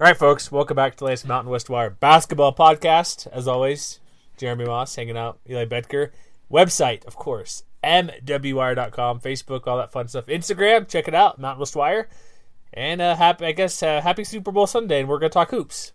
All right, folks, welcome back to the latest Mountain West Wire basketball podcast. As always, Jeremy Moss hanging out, Eli Bedker. Website, of course, mwire.com, Facebook, all that fun stuff. Instagram, check it out, Mountain West Wire. And uh, happy, I guess, uh, happy Super Bowl Sunday, and we're going to talk hoops.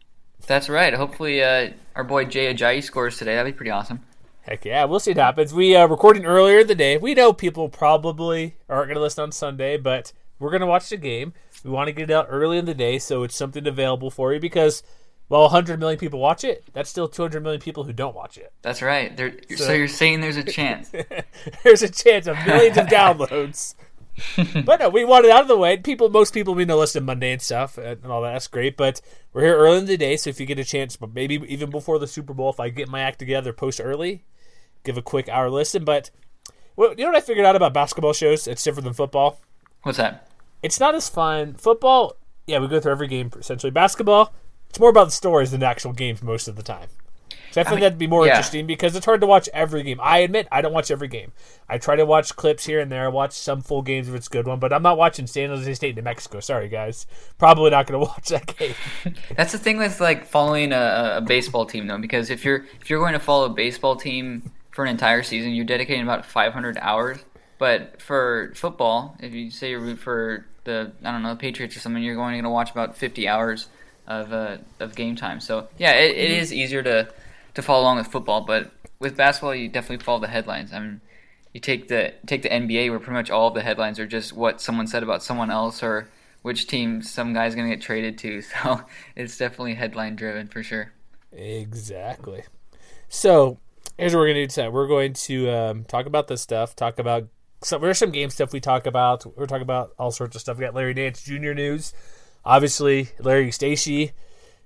That's right. Hopefully, uh, our boy Jay Ajayi scores today. That'd be pretty awesome. Heck yeah, we'll see what happens. We uh, recording earlier in the day. We know people probably aren't going to listen on Sunday, but we're going to watch the game. We want to get it out early in the day so it's something available for you because, well, 100 million people watch it. That's still 200 million people who don't watch it. That's right. So, so you're saying there's a chance? there's a chance of millions of downloads. but no, we want it out of the way. People, most people we know listen Monday and stuff and all that. That's great. But we're here early in the day, so if you get a chance, but maybe even before the Super Bowl, if I get my act together, post early, give a quick hour listen. But well, you know what I figured out about basketball shows? It's different than football. What's that? It's not as fun. Football, yeah, we go through every game essentially. Basketball, it's more about the stories than the actual games most of the time. So I think I mean, that'd be more yeah. interesting because it's hard to watch every game. I admit I don't watch every game. I try to watch clips here and there. I watch some full games if it's a good one, but I'm not watching San Jose State, New Mexico. Sorry, guys. Probably not going to watch that game. That's the thing with like following a, a baseball team though, because if you're if you're going to follow a baseball team for an entire season, you're dedicating about 500 hours. But for football, if you say you're root for the I don't know the Patriots or something, you're going to watch about 50 hours of uh, of game time. So yeah, it, it is easier to to follow along with football, but with basketball, you definitely follow the headlines. I mean, you take the take the NBA, where pretty much all of the headlines are just what someone said about someone else or which team some guy's going to get traded to. So it's definitely headline driven for sure. Exactly. So here's what we're going to do tonight. We're going to um, talk about this stuff. Talk about some. There's some game stuff we talk about. We're talking about all sorts of stuff. We got Larry Nance Jr. news. Obviously, Larry Eustachy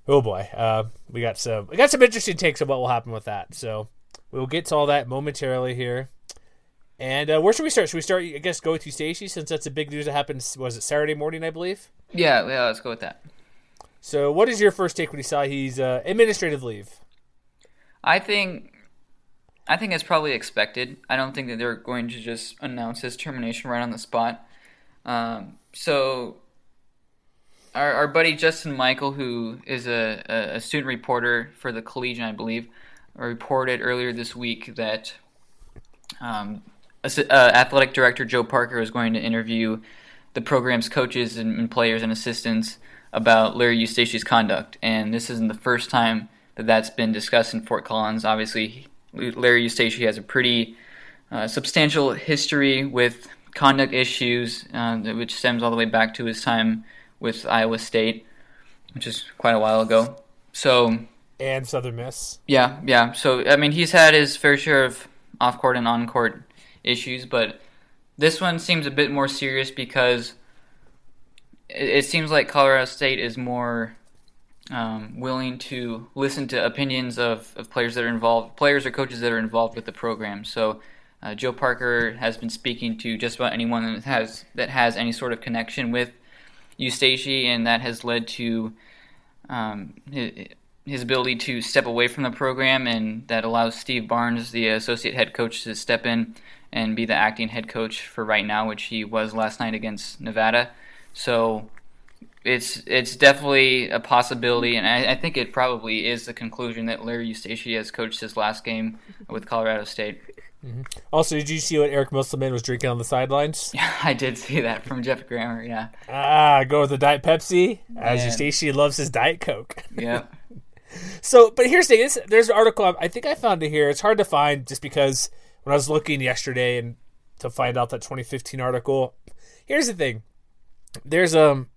oh boy, uh, we got some we got some interesting takes of what will happen with that. So we'll get to all that momentarily here. And uh, where should we start? Should we start? I guess go with Eustachy since that's a big news that happened. Was it Saturday morning? I believe. Yeah, yeah. Let's go with that. So, what is your first take when you saw he's uh, administrative leave? I think, I think it's probably expected. I don't think that they're going to just announce his termination right on the spot. Um, so our, our buddy Justin Michael, who is a, a student reporter for the Collegian, I believe, reported earlier this week that um, uh, athletic director Joe Parker is going to interview the program's coaches and, and players and assistants about Larry Eustachy's conduct. And this isn't the first time that that's been discussed in Fort Collins. Obviously, Larry Eustachy has a pretty uh, substantial history with conduct issues, uh, which stems all the way back to his time with Iowa State, which is quite a while ago. So and Southern Miss. Yeah, yeah. So I mean, he's had his fair share of off-court and on-court issues, but this one seems a bit more serious because it, it seems like Colorado State is more um, willing to listen to opinions of, of players that are involved, players or coaches that are involved with the program. So. Uh, Joe Parker has been speaking to just about anyone that has that has any sort of connection with Eustachy, and that has led to um, his, ability to step away from the program, and that allows Steve Barnes, the associate head coach, to step in and be the acting head coach for right now, which he was last night against Nevada. So it's it's definitely a possibility, and I, I, think it probably is the conclusion that Larry Eustachy has coached his last game with Colorado State. Mm-hmm. Also, did you see what Eric Musselman was drinking on the sidelines? Yeah, I did see that from Jeff Grammer. Yeah. Ah, go with the Diet Pepsi. As you Eustachy loves his Diet Coke. Yeah. so, but here's the thing: there's an article. I think I found it here. It's hard to find just because when I was looking yesterday and to find out that 2015 article. Here's the thing: there's um,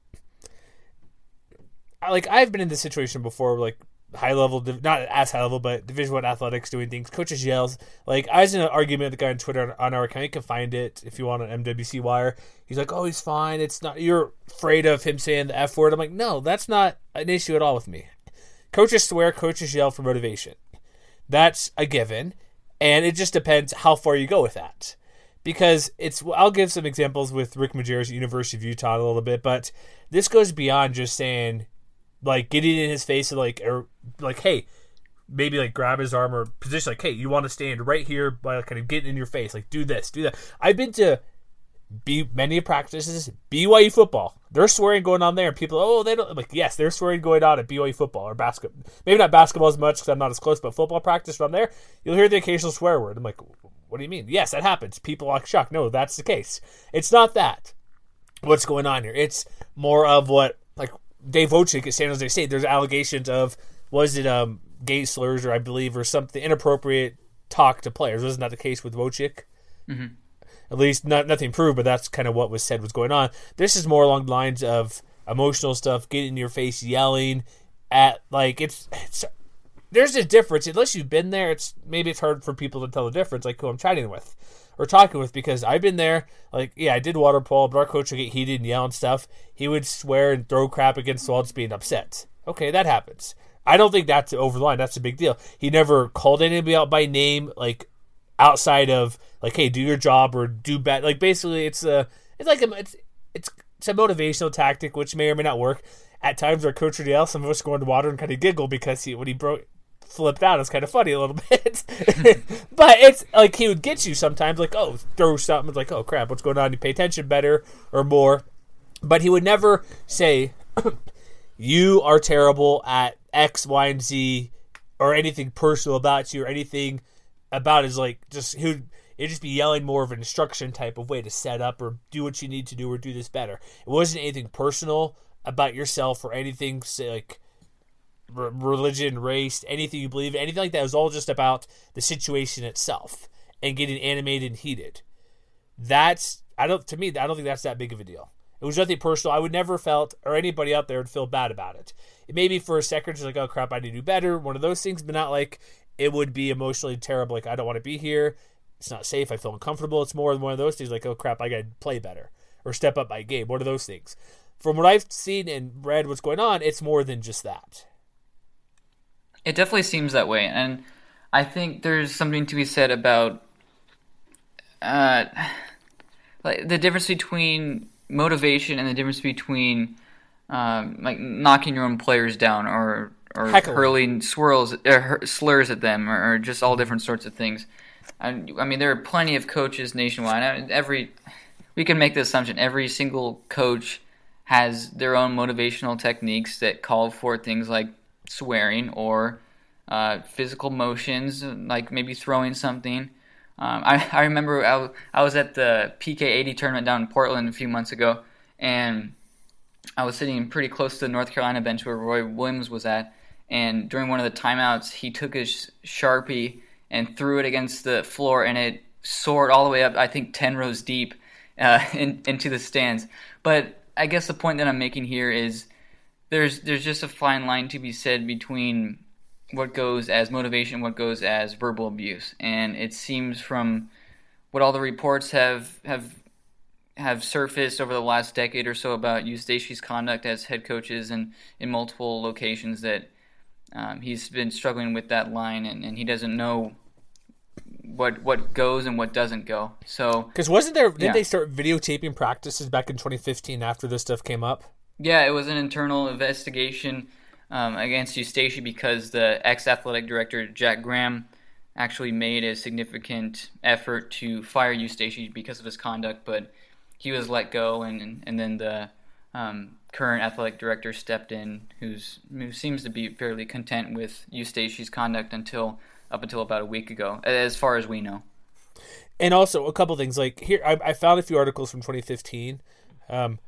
like I've been in this situation before. Like high level, not as high level, but Division One athletics doing things. Coaches yells. Like I was in an argument with the guy on Twitter on our account. You can find it if you want on MWC Wire. He's like, "Oh, he's fine. It's not. You're afraid of him saying the f word." I'm like, "No, that's not an issue at all with me." Coaches swear. Coaches yell for motivation. That's a given, and it just depends how far you go with that. Because it's, I'll give some examples with Rick Majerus University of Utah a little bit, but this goes beyond just saying like getting in his face and like or like hey maybe like grab his arm or position like hey you want to stand right here by kind of getting in your face like do this do that i've been to be many practices BYU football. They're swearing going on there, and people, oh, they don't like. Yes, they're swearing going on at BYU football or basketball. Maybe not basketball as much because I'm not as close, but football practice from there, you'll hear the occasional swear word. I'm like, what do you mean? Yes, that happens. People are shocked. No, that's the case. It's not that. What's going on here? It's more of what like Dave Wojcik at San Jose State, there's allegations of was it um gay slurs or I believe or something inappropriate talk to players. Wasn't that the case with Wojcik? Mm-hmm. At least not nothing proved, but that's kind of what was said was going on. This is more along the lines of emotional stuff, getting in your face, yelling at like it's it's there's a difference. Unless you've been there, it's maybe it's hard for people to tell the difference, like who I'm chatting with or talking with, because I've been there. Like, yeah, I did water polo, but our coach would get heated and yell and stuff. He would swear and throw crap against the wall, just being upset. Okay, that happens. I don't think that's over the line. That's a big deal. He never called anybody out by name, like outside of like, hey, do your job or do bad. Like basically, it's a it's like a it's it's it's a motivational tactic, which may or may not work. At times, our coach would yell. Some of us go into water and kind of giggle because he when he broke flipped out. It's kind of funny a little bit, but it's like he would get you sometimes. Like, oh, throw something. It's like, oh crap, what's going on? You pay attention better or more. But he would never say, "You are terrible at X, Y, and Z," or anything personal about you, or anything about his like just he would it'd just be yelling more of an instruction type of way to set up or do what you need to do or do this better. It wasn't anything personal about yourself or anything say like religion, race, anything you believe, anything like that. It was all just about the situation itself and getting animated and heated. That's I don't to me I don't think that's that big of a deal. It was nothing personal. I would never felt or anybody out there would feel bad about it. It may be for a second, just like oh crap, I need to do better. One of those things, but not like it would be emotionally terrible. Like I don't want to be here. It's not safe. I feel uncomfortable. It's more than one of those things. Like oh crap, I got to play better or step up my game. One of those things. From what I've seen and read, what's going on, it's more than just that. It definitely seems that way, and I think there's something to be said about uh, like the difference between motivation and the difference between um, like knocking your own players down or or Heckling. hurling swirls or slurs at them, or, or, just all different sorts of things. I, I mean, there are plenty of coaches nationwide. I mean, every we can make the assumption every single coach has their own motivational techniques that call for things like swearing or uh, physical motions, like maybe throwing something. Um, I, I remember I, I was at the PK80 tournament down in Portland a few months ago, and I was sitting pretty close to the North Carolina bench where Roy Williams was at, and during one of the timeouts, he took his sharpie and threw it against the floor, and it soared all the way up, I think, ten rows deep uh, in, into the stands. But I guess the point that I'm making here is there's there's just a fine line to be said between what goes as motivation, what goes as verbal abuse, and it seems from what all the reports have have have surfaced over the last decade or so about Eustachy's conduct as head coaches and in multiple locations that um, he's been struggling with that line, and, and he doesn't know what what goes and what doesn't go. So because wasn't there? Didn't yeah. they start videotaping practices back in 2015 after this stuff came up? Yeah, it was an internal investigation um, against Eustachy because the ex athletic director Jack Graham actually made a significant effort to fire Eustachy because of his conduct, but he was let go, and and then the um, current athletic director stepped in, who's who seems to be fairly content with Eustachy's conduct until up until about a week ago, as far as we know. And also a couple things like here, I, I found a few articles from 2015. Um,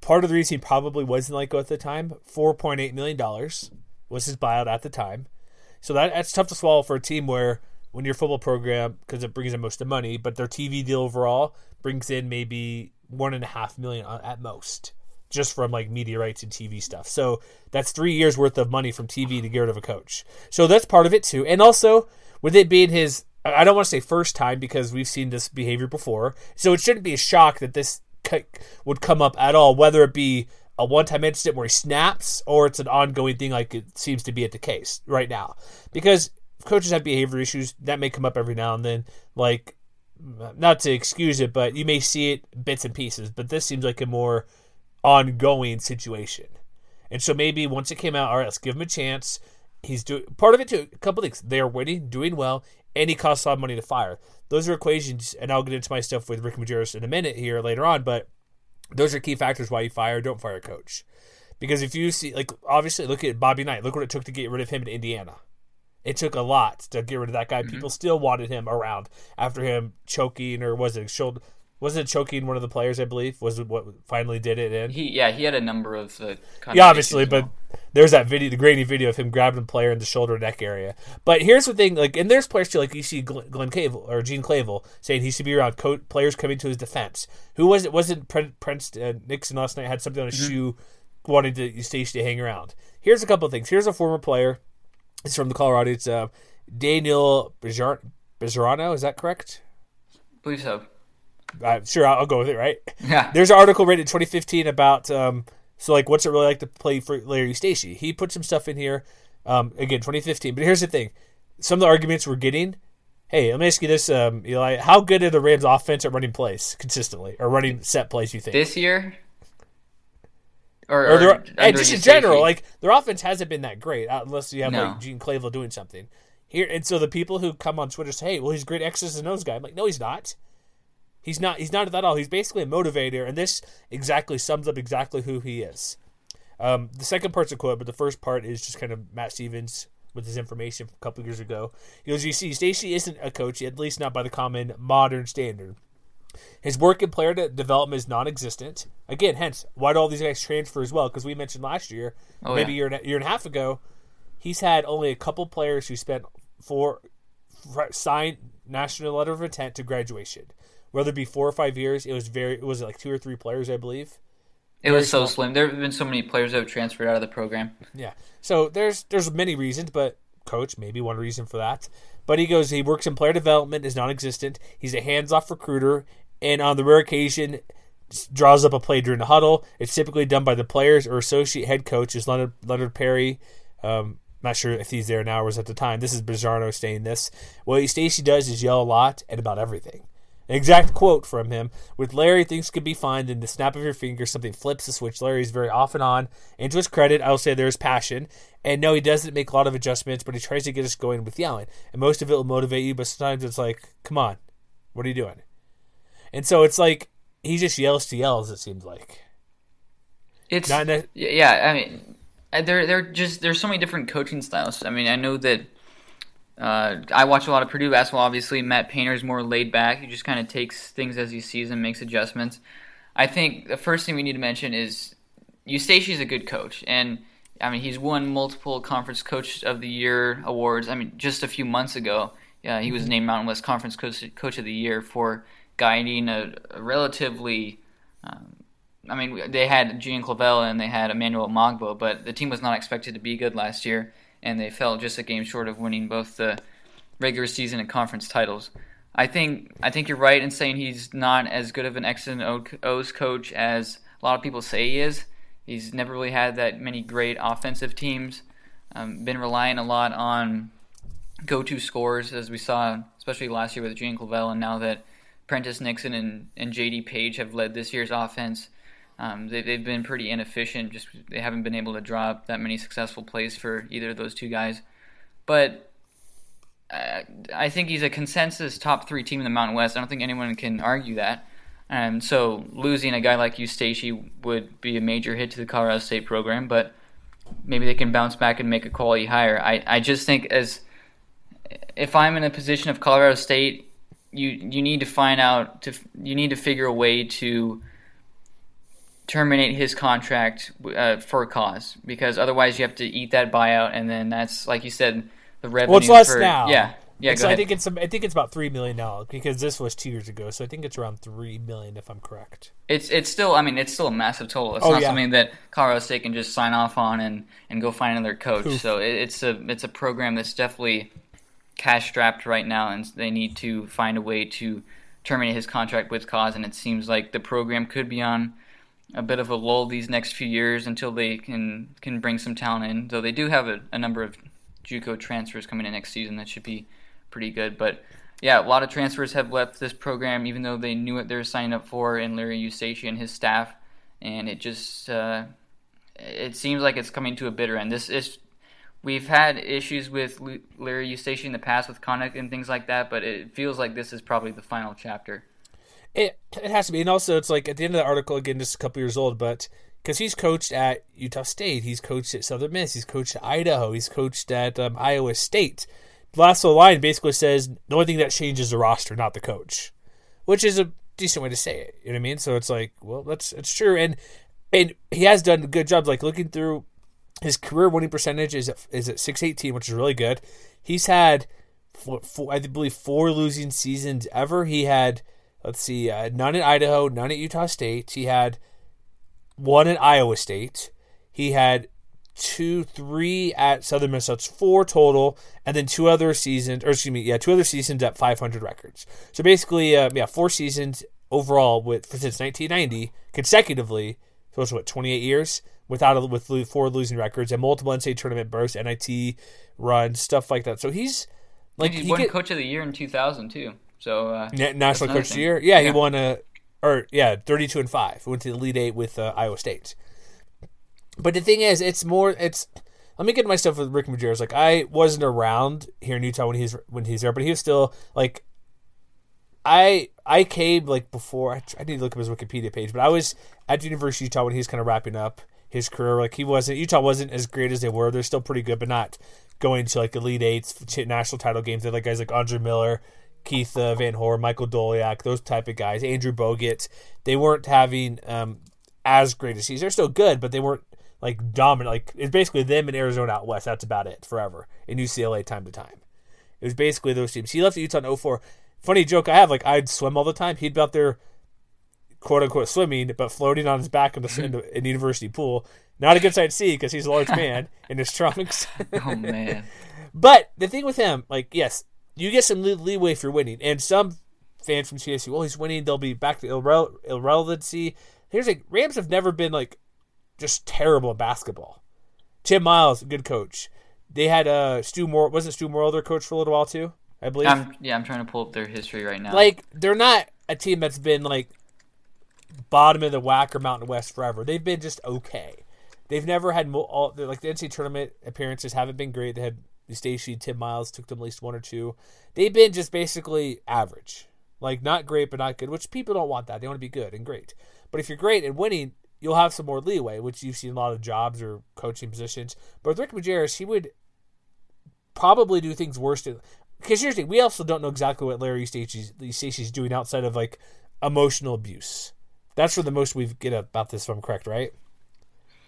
part of the reason he probably wasn't let go at the time, 4.8 million dollars was his buyout at the time. So that that's tough to swallow for a team where when your football program because it brings in most of the money, but their TV deal overall brings in maybe one and a half million at most just from like media rights and TV stuff. So that's three years worth of money from TV to get rid of a coach. So that's part of it too. And also with it being his, I don't want to say first time because we've seen this behavior before. So it shouldn't be a shock that this would come up at all, whether it be a one-time incident where he snaps or it's an ongoing thing like it seems to be at the case right now. Because coaches have behavior issues that may come up every now and then. Like, not to excuse it, but you may see it bits and pieces. But this seems like a more ongoing situation. And so maybe once it came out, all right, let's give him a chance. He's doing part of it too. A couple things. They are winning, doing well, and he costs a lot of money to fire. Those are equations, and I'll get into my stuff with Rick Majerus in a minute here later on. But those are key factors why you fire, don't fire a coach. Because if you see, like, obviously, look at Bobby Knight. Look what it took to get rid of him in Indiana. It took a lot to get rid of that guy. Mm-hmm. People still wanted him around after him choking, or was it shoulder? Was it choking one of the players? I believe was what finally did it in. He yeah, he had a number of uh, yeah, obviously, but well. there's that video, the grainy video of him grabbing a player in the shoulder neck area. But here's the thing, like, and there's players too, like you see Glenn, Glenn Clavel or Gian Clavell saying he should be around co- players coming to his defense. Who was it? Wasn't Prince uh, Nixon last night had something on his mm-hmm. shoe, wanting to Eustachy to hang around. Here's a couple of things. Here's a former player. It's from the Colorado. It's uh, Daniel Bejarano. Is that correct? I believe so. Uh, sure, I'll, I'll, go with it. Right? Yeah. There's an article written in 2015 about um, so like what's it really like to play for Larry Stacey. He put some stuff in here. Um, again, 2015. But here's the thing: some of the arguments we're getting. Hey, let me ask you this, um, Eli. How good are the Rams' offense at running plays consistently or running set plays? You think this year? Or, or, or and just in general, like their offense hasn't been that great uh, unless you have no. like Gian Clavell doing something here. And so the people who come on Twitter say, "Hey, well, he's great X's and O's guy." I'm like, no, he's not. He's not. He's not at all. He's basically a motivator, and this exactly sums up exactly who he is. Um, the second part's a quote, but the first part is just kind of Matt Stevens with his information from a couple years ago. He goes, "You see, Stacy isn't a coach, at least not by the common modern standard. His work in player development is non-existent. Again, hence why do all these guys transfer as well? Because we mentioned last year, oh, maybe yeah. a year, year and a half ago, he's had only a couple players who spent four signed national letter of intent to graduation whether it be four or five years, it was very it was like two or three players, I believe. It very was so small. slim. There have been so many players that have transferred out of the program. Yeah. So there's there's many reasons, but coach maybe one reason for that. But he goes he works in player development is non-existent. He's a hands-off recruiter, and on the rare occasion draws up a play during the huddle. It's typically done by the players or associate head coach, is Leonard Leonard Perry. Um, not sure if he's there now or was at the time. This is Bejarano saying this. What Stacey does is yell a lot and about everything. Exact quote from him. With Larry, things could be fine. In the snap of your finger, something flips the switch. Larry is very off and on. And to his credit, I will say there's passion. And no, he doesn't make a lot of adjustments, but he tries to get us going with yelling. And most of it will motivate you, but sometimes it's like, come on, what are you doing? And so it's like he just yells to yells. It seems like. It's yeah. I mean, there there just there's so many different coaching styles. I mean, I know that uh, I watch a lot of Purdue basketball. Obviously, Matt Painter is more laid back. He just kind of takes things as he sees and makes adjustments. I think the first thing we need to mention is is a good coach, and I mean he's won multiple Conference Coach of the Year awards. I mean, just a few months ago, yeah, he was mm-hmm. named Mountain West Conference Coach, Coach of the Year for guiding a, a relatively. Um, I mean, they had Gian Clavell and they had Emmanuel Omogbo, but the team was not expected to be good last year and they fell just a game short of winning both the regular season and conference titles. I think I think you're right in saying he's not as good of an X and O's coach as a lot of people say he is. He's never really had that many great offensive teams. Um, been relying a lot on go-to scores, as we saw, especially last year with Gian Clavell, and now that Prentiss Nixon and, and J.D. Paige have led this year's offense. Um, they, have been pretty inefficient. Just they haven't been able to drop that many successful plays for either of those two guys. But uh, I think he's a consensus top three team in the Mountain West. I don't think anyone can argue that. And so losing a guy like Eustachy would be a major hit to the Colorado State program, but maybe they can bounce back and make a quality hire. I, I just think as if I'm in a position of Colorado State, you you need to find out to you need to figure a way to terminate his contract uh, for a cause because otherwise you have to eat that buyout and then that's like you said the revenue. Well, it's less for, now. Yeah, Yeah, so I think it's I think it's about three million now because this was two years ago. So I think it's around three million if I'm correct. It's it's still I mean it's still a massive total. It's Oh, not yeah. something that Colorado State can just sign off on and, and go find another coach. Poof. So it, it's a it's a program that's definitely cash strapped right now, and they need to find a way to terminate his contract with cause. And it seems like the program could be on a bit of a lull these next few years until they can can bring some talent in. Though they do have a, a number of JUCO transfers coming in next season that should be pretty good. But yeah, a lot of transfers have left this program, even though they knew what they were signing up for in Larry Eustachy and his staff, and it just uh, it seems like it's coming to a bitter end. This is we've had issues with Larry Eustachy in the past with conduct and things like that, but it feels like this is probably the final chapter. It it has to be, and also it's like at the end of the article again, just a couple years old, but because he's coached at Utah State, he's coached at Southern Miss, he's coached at Idaho, he's coached at um, Iowa State. The last little line basically says the only thing that changes the roster, not the coach, which is a decent way to say it. You know what I mean? So it's like, well, that's it's true, and and he has done good job. Like looking through his career winning percentage is at, is at six eighteen, which is really good. He's had four, four, I believe four losing seasons ever. He had let's see, uh, none at Idaho, none at Utah State. He had one at Iowa State. He had two, three at Southern Miss. So four total, and then two other seasons, or excuse me, yeah, two other seasons at 500 records. So basically, uh, yeah, four seasons overall with since 1990 consecutively. So it's what 28 years without a, with four losing records and multiple NCAA tournament bursts, NIT runs, stuff like that. So he's like he he won get- Coach of the Year in 2000 too. So uh, That's national coach of the year. Yeah, he won a or yeah, thirty-two and five. Went to the Elite Eight with uh, Iowa State. But the thing is, it's more. It's let me get my stuff with Rick Majerus. Like I wasn't around here in Utah when he's when he's there, but he was still like. I I came like before. I, I need to look up his Wikipedia page, but I was at University of Utah when he was kind of wrapping up his career. Like he wasn't Utah wasn't as great as they were. They're still pretty good, but not going to like Elite Eights, national title games. They had like guys like Andre Miller, Keith uh, Van Horn, Michael Doleac, those type of guys. Andrew Bogut. They weren't having um, as great a season. They're still good, but they weren't like dominant. Like it's basically them and Arizona out west. That's about it forever. And UCLA time to time. It was basically those teams. He left Utah in 04. Funny joke I have, like I'd swim all the time. He'd be out there, quote unquote, swimming, but floating on his back in the, in the in the university pool. Not a good sight to see because he's a large man in his trunks. oh man, But the thing with him, like, yes, you get some leeway if you're winning. And some fans from CSU, well, he's winning. They'll be back to irrele- irrelevancy. Here's like, Rams have never been like just terrible at basketball. Tim Miles, good coach. They had uh Stu Moore. Wasn't Stew Morrill their coach for a little while too? I believe. I'm yeah I'm trying to pull up their history right now. like they're not a team that's been like bottom of the WAC or Mountain West forever. They've been just okay. They've never had mo- all like the NC tournament appearances haven't been great. They had Stacey, Tim Miles took them at least one or two. They've been just basically average, like not great but not good. Which people don't want that. They want to be good and great. But if you're great and winning, you'll have some more leeway, which you've seen a lot of jobs or coaching positions. But with Rick Majerus, he would probably do things worse. Because here's the thing, we also don't know exactly what Larry Eustachy's Eustachy's doing outside of like emotional abuse. That's for the most we get about this, if I'm correct, right?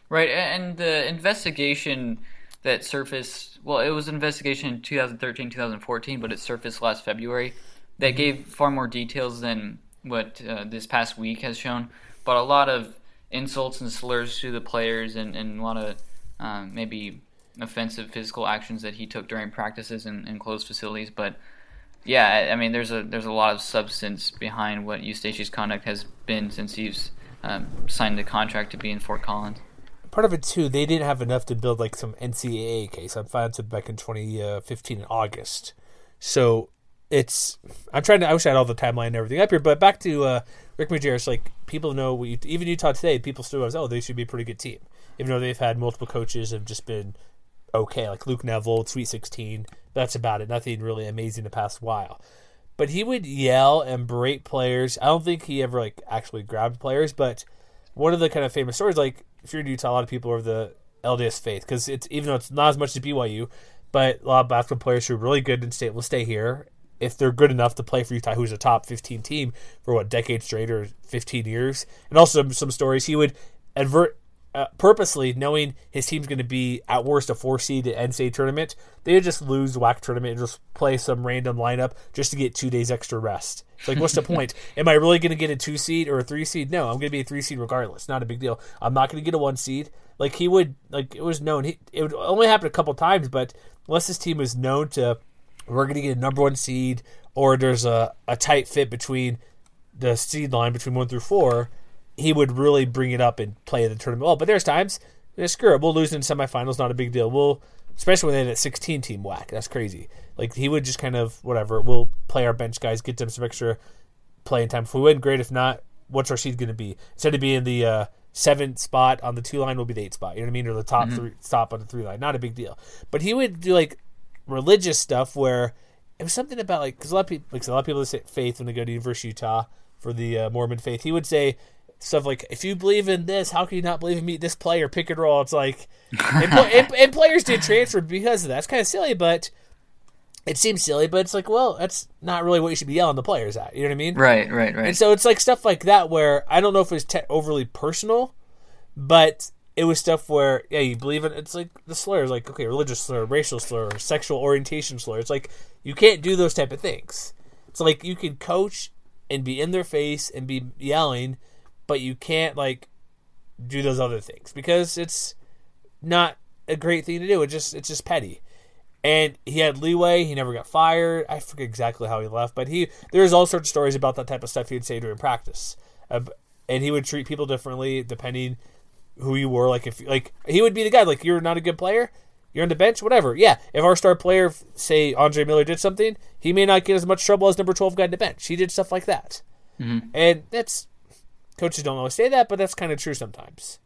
Right, and the investigation that surfaced, well, it was an investigation in 2013, 2014, but it surfaced last February that gave far more details than what uh, this past week has shown. But a lot of insults and slurs to the players and, and a lot of um, maybe offensive physical actions that he took during practices in, in closed facilities. But yeah, I- I mean, there's a there's a lot of substance behind what Eustachy's conduct has been since he's um, signed the contract to be in Fort Collins. Part of it too, they didn't have enough to build like some NCAA case. I found it back in 2015 in August. So it's I'm trying to. I wish I had all the timeline and everything up here, but back to uh, Rick Majerus. Like people know, we, even Utah today, people still goes, oh, they should be a pretty good team, even though they've had multiple coaches have just been okay, like Luke Neville, Sweet 16. That's about it. Nothing really amazing the past while. But he would yell and berate players. I don't think he ever like actually grabbed players, but one of the kind of famous stories, like if you're in Utah, a lot of people are of the LDS faith because it's even though it's not as much as BYU, but a lot of basketball players who are really good and stay will stay here if they're good enough to play for Utah, who's a top 15 team for what decade straight or 15 years. And also some stories he would advert uh, purposely knowing his team's going to be at worst a four seed at NCAA tournament, they would just lose WAC tournament and just play some random lineup just to get two days extra rest. It's like, what's the point? Am I really going to get a two seed or a three seed? No, I'm going to be a three seed regardless. Not a big deal. I'm not going to get a one seed. Like he would, like it was known. He, it would only happen a couple times, but unless his team was known to, we're going to get a number one seed, or there's a, a tight fit between the seed line between one through four, he would really bring it up and play in the tournament well. But there's times, yeah, screw it, we'll lose in semifinals, not a big deal. We'll, especially when they had a 16 team WAC, that's crazy. Like he would just kind of whatever. We'll play our bench guys, get them some extra playing time. If we win, great. If not, what's our seed going to be? Instead of being the uh, seventh spot on the two line, will be the eight spot. You know what I mean, or the top mm-hmm. three stop on the three line. Not a big deal. But he would do like religious stuff where it was something about like because a lot of people like a lot of people say faith when they go to University of Utah for the uh, Mormon faith. He would say stuff like, "If you believe in this, how can you not believe in me? This player, pick and roll." It's like, and, and, and, players did transfer because of that. It's kind of silly, but it seems silly. But it's like, well, that's not really what you should be yelling the players at. You know what I mean? Right, right, right. And so it's like stuff like that where I don't know if it was te- overly personal, but it was stuff where yeah, you believe in. It's like the slurs, like okay, religious slur, racial slur, sexual orientation slur. It's like you can't do those type of things. It's like you can coach and be in their face and be yelling, but you can't like do those other things because it's not a great thing to do. It just it's just petty. And he had leeway. He never got fired. I forget exactly how he left, but he there's all sorts of stories about that type of stuff he'd say during practice. Uh, and he would treat people differently depending who you were. Like if like he would be the guy like you're not a good player, you're on the bench, whatever. Yeah, if our star player, say Andre Miller, did something, he may not get as much trouble as number twelve guy on the bench. He did stuff like that, mm-hmm. and that's coaches don't always say that, but that's kind of true sometimes.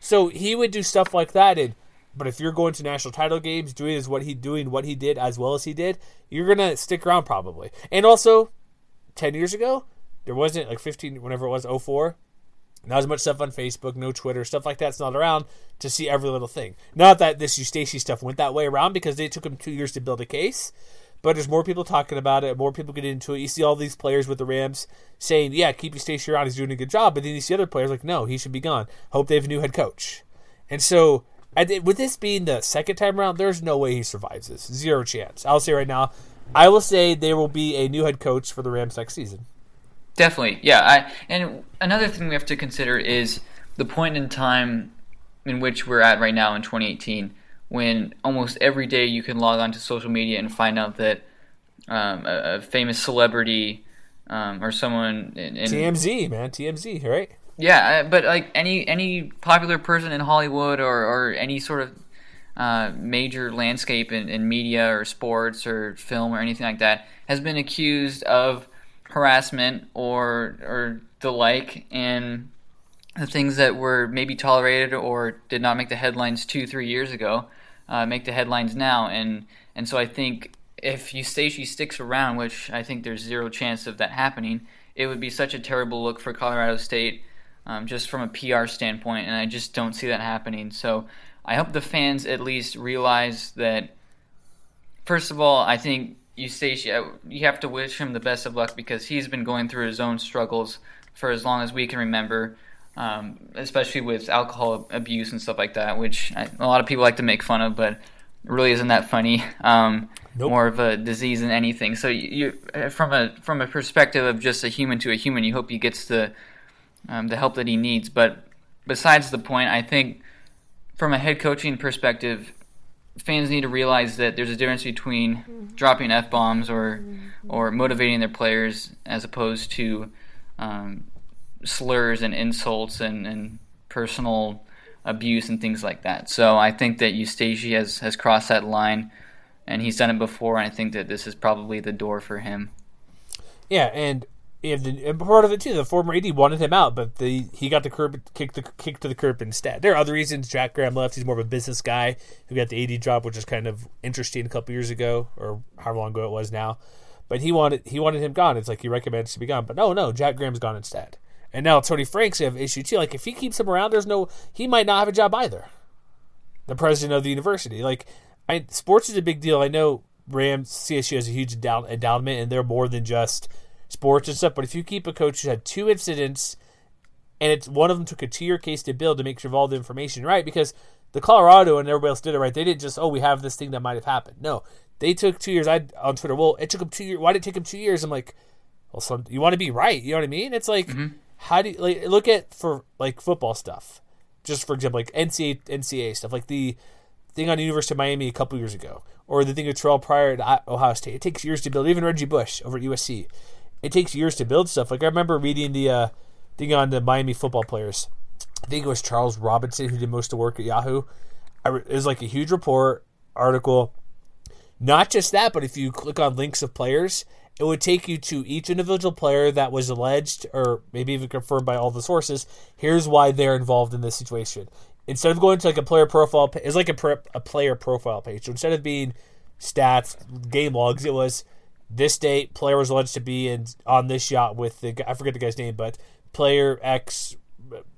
So he would do stuff like that, and but if you're going to national title games, doing is what he doing what he did as well as he did, you're gonna stick around probably. And also, ten years ago, there wasn't like fifteen, whenever it was 04, not as much stuff on Facebook, no Twitter, stuff like that's not around to see every little thing. Not that this Eustachy stuff went that way around because it took him two years to build a case, but there's more people talking about it, more people getting into it. You see all these players with the Rams saying, "Yeah, keep Eustachy around; he's doing a good job." But then you see other players like, "No, he should be gone." Hope they have a new head coach. And so, with this being the second time around, there's no way he survives this. Zero chance. I'll say right now, I will say there will be a new head coach for the Rams next season. Definitely, yeah. I, and another thing we have to consider is the point in time in which we're at right now in 2018, when almost every day you can log on to social media and find out that um, a, a, famous celebrity um, or someone in, in, TMZ, man, TMZ, right? Yeah, but like any any popular person in Hollywood or, or any sort of uh, major landscape in, in media or sports or film or anything like that has been accused of harassment or or the like, and the things that were maybe tolerated or did not make the headlines two three years ago uh, make the headlines now, and and so I think if Eustachy sticks around, which I think there's zero chance of that happening, it would be such a terrible look for Colorado State, um, just from a PR standpoint, and I just don't see that happening. So I hope the fans at least realize that. First of all, I think Eustachy, you have to wish him the best of luck because he's been going through his own struggles for as long as we can remember, um, especially with alcohol abuse and stuff like that, which I, a lot of people like to make fun of, but really isn't that funny. Um, nope. More of a disease than anything. So you, you, from a from a perspective of just a human to a human, you hope he gets the um, the help that he needs. But besides the point, I think from a head coaching perspective, fans need to realize that there's a difference between mm-hmm. dropping f bombs or mm-hmm. or motivating their players as opposed to um, slurs and insults and, and personal abuse and things like that. So I think that Eustachy has has crossed that line, and he's done it before. And I think that this is probably the door for him. Yeah, and and, and part of it too, the former AD wanted him out, but the he got the curb kick the kick to the curb instead. There are other reasons. Jack Graham left. He's more of a business guy who got the AD job, which is kind of interesting. A couple years ago, or however long ago it was now, but he wanted he wanted him gone. It's like he recommends to be gone, but no, no, Jack Graham's gone instead. And now Tony Franks have issue too. Like if he keeps him around, there's no he might not have a job either. The president of the university, like I, sports is a big deal. I know Rams CSU has a huge endowment, and they're more than just sports and stuff. But if you keep a coach who had two incidents and it's one of them took a two year case to build to make sure of all the information right because the Colorado and everybody else did it right. They didn't just oh we have this thing that might have happened. No, they took two years. I on Twitter. Well, it took them two years. Why did it take them two years? I'm like, well, some you want to be right. You know what I mean? It's like Mm-hmm. How do you like look at for like football stuff. Just for example, like NCAA, NCAA stuff, like the thing on the University of Miami a couple years ago, or the thing with Terrelle Pryor at Ohio State. It takes years to build. Even Reggie Bush over at USC, it takes years to build stuff. Like I remember reading the uh, thing on the Miami football players. I think it was Charles Robinson who did most of the work at Yahoo. I it was like a huge report article. Not just that, but if you click on links of players, it would take you to each individual player that was alleged or maybe even confirmed by all the sources. Here's why they're involved in this situation. Instead of going to like a player profile, it's like a, a player profile page. So instead of being stats, game logs, it was this date player was alleged to be in on this yacht with the I forget the guy's name, but player X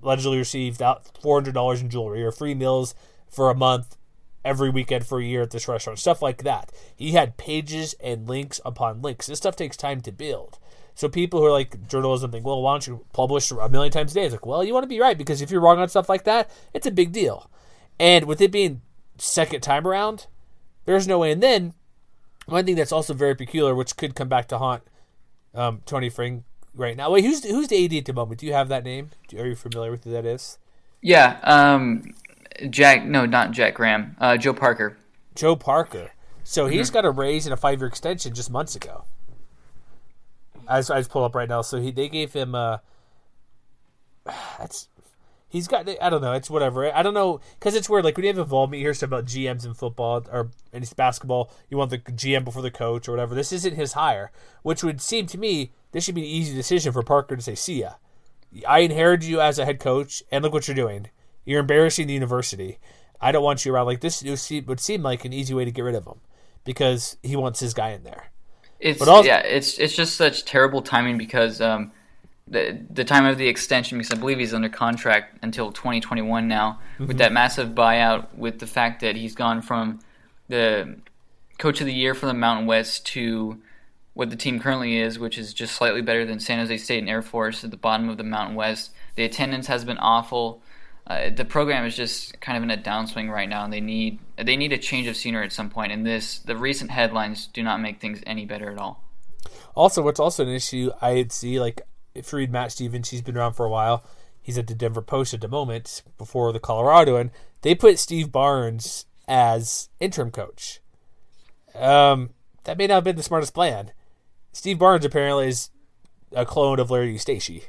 allegedly received out four hundred dollars in jewelry or free meals for a month every weekend for a year at this restaurant, stuff like that. He had pages and links upon links. This stuff takes time to build. So people who are like journalism think, well, why don't you publish a million times a day? It's like, well, you want to be right because if you're wrong on stuff like that, it's a big deal. And with it being second time around, there's no way. And then one thing that's also very peculiar, which could come back to haunt um, Tony Fring right now. Wait, who's who's the AD at the moment? Do you have that name? Are you familiar with who that is? Yeah, um, Jack. No, not Jack Graham. Uh, Joe Parker. Joe Parker. So he's got a raise and a five year extension just months ago. I just, I just pull up right now. So he they gave him uh that's he's got I don't know it's whatever I don't know because it's weird like when you have involvement you hear stuff about GMs in football or in basketball you want the GM before the coach or whatever this isn't his hire which would seem to me this should be an easy decision for Parker to say see ya I inherited you as a head coach and look what you're doing you're embarrassing the university I don't want you around like this would seem, like an easy way to get rid of him because he wants his guy in there It's also- yeah, it's it's just such terrible timing because um, the the time of the extension because I believe he's under contract until 2021 now Mm-hmm. with that massive buyout with the fact that he's gone from the coach of the year for the Mountain West to what the team currently is, which is just slightly better than San Jose State and Air Force at the bottom of the Mountain West. The attendance has been awful. Uh, the program is just kind of in a downswing right now, and they need they need a change of scenery at some point. And this the recent headlines do not make things any better at all. Also, what's also an issue I'd see, like if you read Matt Stevens, he's been around for a while. He's at the Denver Post at the moment before the Coloradoan, and they put Steve Barnes as interim coach. Um, that may not have been the smartest plan. Steve Barnes apparently is a clone of Larry Eustachy.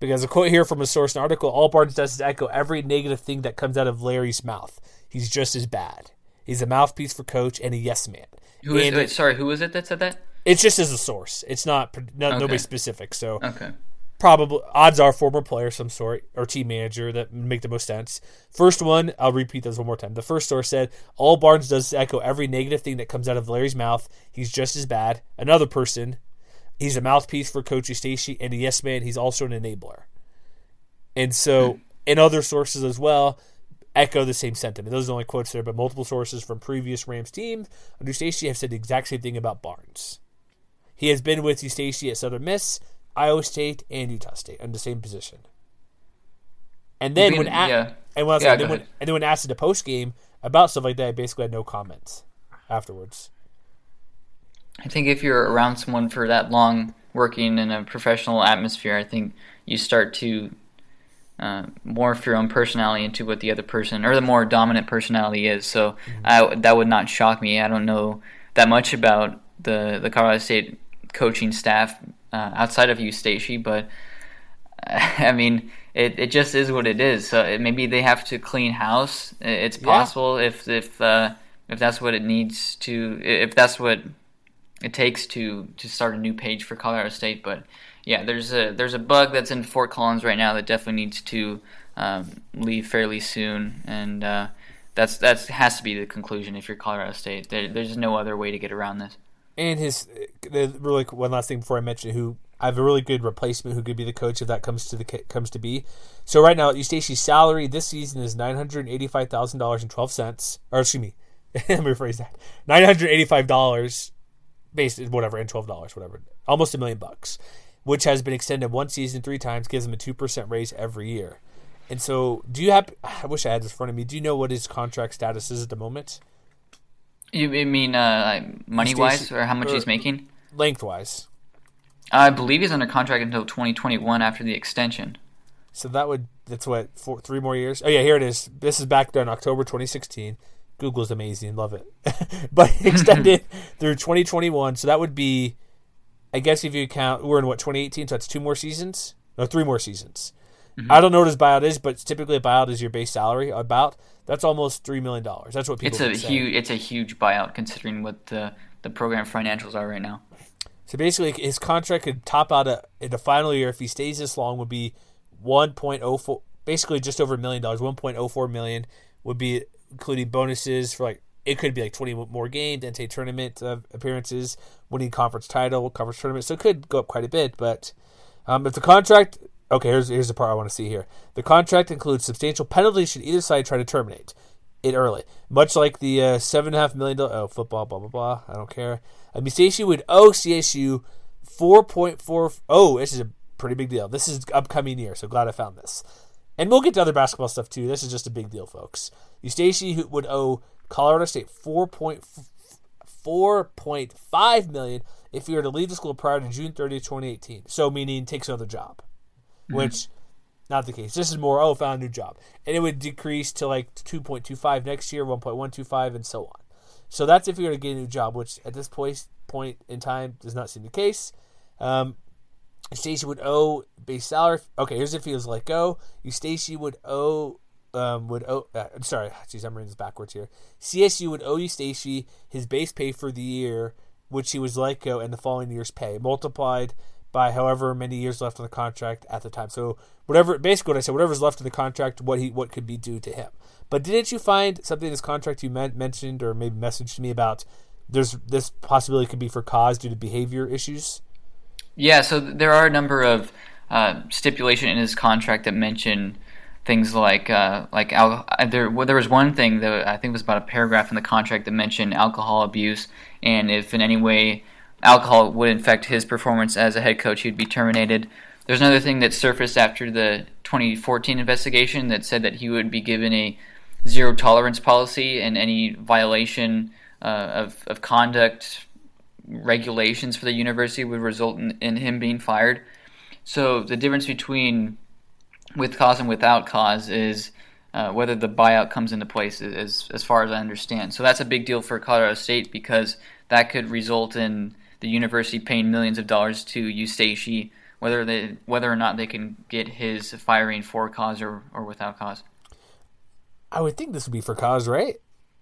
Because a quote here from a source in an article, all Barnes does is echo every negative thing that comes out of Larry's mouth. He's just as bad. He's a mouthpiece for coach and a yes man. Who is? And- Wait, sorry, who was it that said that? it's just as a source. It's not no, Okay. nobody specific. So Okay. probably odds are former player of some sort or team manager that make the most sense. First one, I'll repeat those one more time. The first source said all Barnes does is echo every negative thing that comes out of Larry's mouth. He's just as bad. Another person, he's a mouthpiece for Coach Stacey and a yes man. He's also an enabler. And so, hmm. in other sources as well, echo the same sentiment. Those are the only quotes there, but multiple sources from previous Rams teams under Stacey have said the exact same thing about Barnes. He has been with Stacey at Southern Miss, Iowa State, and Utah State in the same position. And then Being- when a- yeah. and when, Yeah, like, then when, and then when asked in the post game about stuff like that, I basically had no comments afterwards. I think if you're around someone for that long, working in a professional atmosphere, I think you start to uh, morph your own personality into what the other person or the more dominant personality is. So I, that would not shock me. I don't know that much about the the Colorado State coaching staff uh, outside of Eustachy, but I mean, it, it just is what it is. So it, maybe they have to clean house. It's possible if if uh, if that's what it needs to, if that's what it takes to to start a new page for Colorado State. But yeah, there's a there's a bug that's in Fort Collins right now that definitely needs to um, leave fairly soon, and uh, that's that's has to be the conclusion if you're Colorado State. There, there's no other way to get around this. And his really one last thing before I mention who I have a really good replacement who could be the coach if that comes to the comes to be. So right now, Eustachy's salary this season is nine hundred eighty five thousand dollars and twelve cents. Or excuse me, let me rephrase that: nine hundred eighty five dollars, based whatever, and twelve dollars, whatever, almost a million bucks. which has been extended one season three times, gives him a two percent raise every year. And so, do you have? I wish I had this in front of me. Do you know what his contract status is at the moment? You mean uh, money wise, or how much or he's making? Lengthwise. I believe he's under contract until 2021 after the extension. So that would that's what four, three more years. Oh yeah, here it is. This is back in October 2016. Google's amazing, love it. but extended through 2021. So that would be, I guess if you count, we're in what 2018, so that's two more seasons. No, three more seasons. Mm-hmm. I don't know what his buyout is, but typically a buyout is your base salary. About that's almost three million dollars. That's what people. It's a huge. It's a huge buyout considering what the the program financials are right now. So basically, his contract could top out a, in the final year if he stays this long would be 1.04, basically just over a million dollars. 1.04 million would be including bonuses for like it could be like 20 more games, NCAA tournament uh, appearances, winning conference title, conference tournament. So it could go up quite a bit. But um, if the contract, okay, here's here's the part I want to see here. The contract includes substantial penalties should either side try to terminate it early, much like the uh, seven and a half million dollar. Oh, football, blah blah blah. I don't care. I mean, CSU would owe CSU 4.4. Oh, this is a pretty big deal. This is upcoming year, so glad I found this. And we'll get to other basketball stuff too. This is just a big deal, folks. Eustachy would owe Colorado State 4.4.5 million if he were to leave the school prior to June 30, 2018. So meaning takes another job, mm-hmm. which not the case. This is more oh found a new job, and it would decrease to like 2.25 next year, 1.125, and so on. So that's if you were to get a new job, which at this point point in time does not seem the case. Um, Stacy would owe base salary. Okay, here's if he was let go. Eustachy would owe um, would owe. Uh, I'm sorry, jeez, I'm reading this backwards here. CSU would owe Eustachy his base pay for the year which he was let go, and the following year's pay multiplied by however many years left on the contract at the time. So whatever, basically, what I said, whatever's left in the contract, what he what could be due to him. But didn't you find something in this contract you mentioned or maybe messaged me about? There's this possibility could be for cause due to behavior issues. Yeah, so there are a number of uh, stipulation in his contract that mention things like uh, like al- there well, there was one thing that I think was about a paragraph in the contract that mentioned alcohol abuse and if in any way alcohol would affect his performance as a head coach, he'd be terminated. There's another thing that surfaced after the 2014 investigation that said that he would be given a zero tolerance policy and any violation uh, of, of conduct regulations for the university would result in, in him being fired. So the difference between with cause and without cause is uh, whether the buyout comes into place, as as far as I understand. So that's a big deal for Colorado State because that could result in the university paying millions of dollars to Eustachy, whether they whether or not they can get his firing for cause or, or without cause. I would think this would be for cause, right?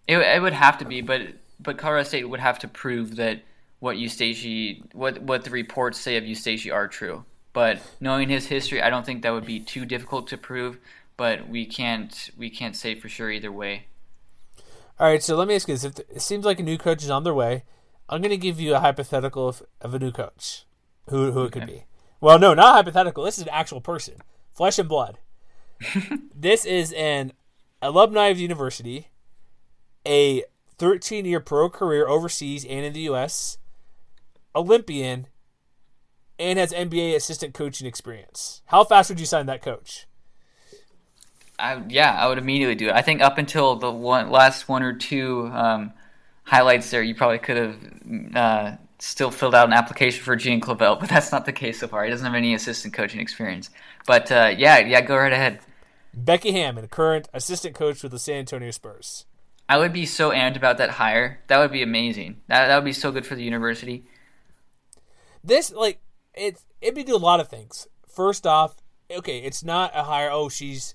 It, it would have to be, but but Colorado State would have to prove that what Eustachy what what the reports say of Eustachy are true. But knowing his history, I don't think that would be too difficult to prove. But we can't we can't say for sure either way. All right, so let me ask you this: If it seems like a new coach is on their way, I'm going to give you a hypothetical of, of a new coach, who who it okay. could be. Well, no, not hypothetical. This is an actual person, flesh and blood. this is an alumni of the university, a 13 year pro career overseas and in the U.S., Olympian, and has NBA assistant coaching experience. How fast would you sign that coach? I, yeah, I would immediately do it. I think up until the one last one or two um, highlights there, you probably could have uh, still filled out an application for Gian Clavell, but that's not the case so far. He doesn't have any assistant coaching experience. But uh, yeah, yeah, go right ahead. Becky Hammon, current assistant coach with the San Antonio Spurs. I would be so amped about that hire. That would be amazing. That that would be so good for the university. This like it's it'd be do a lot of things. First off, okay, it's not a higher. Oh, she's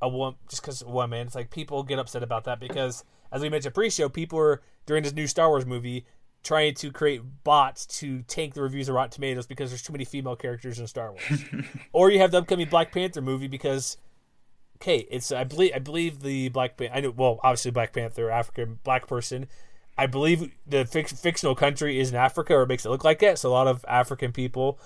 a woman just because a woman. It's like people get upset about that because as we mentioned pre-show, people are during this new Star Wars movie trying to create bots to tank the reviews of Rotten Tomatoes because there's too many female characters in Star Wars. or you have the upcoming Black Panther movie because okay, it's I believe I believe the Black Panther. I know well, obviously Black Panther, African black person. I believe the fic- fictional country is in Africa, or makes it look like it. So a lot of African people,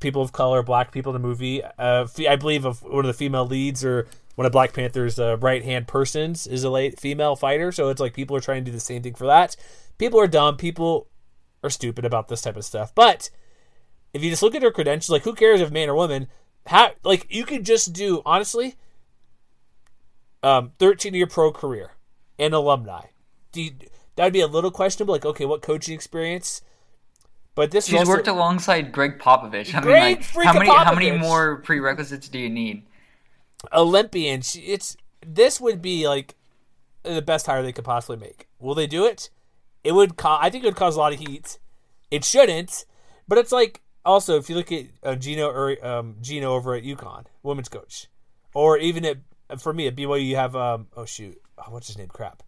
people of color, black people in the movie. Uh, I believe of one of the female leads or one of Black Panther's uh, right hand persons is a late female fighter. So it's like people are trying to do the same thing for that. People are dumb. People are stupid about this type of stuff. But if you just look at her credentials, like who cares if man or woman? How like you could just do honestly, um, thirteen year pro career and alumni. Do you, that'd be a little questionable. Like okay, what coaching experience? But this She's also- worked alongside Gregg Popovich. I mean, like, how many how many more prerequisites do you need? Olympian. she- It's this would be like the best hire they could possibly make. Will they do it? It would. Co- I think it would cause a lot of heat. It shouldn't, but it's like also if you look at uh, Geno or um, Geno over at UConn, women's coach, or even at for me at BYU, you have um, oh shoot, oh, what's his name? Crap.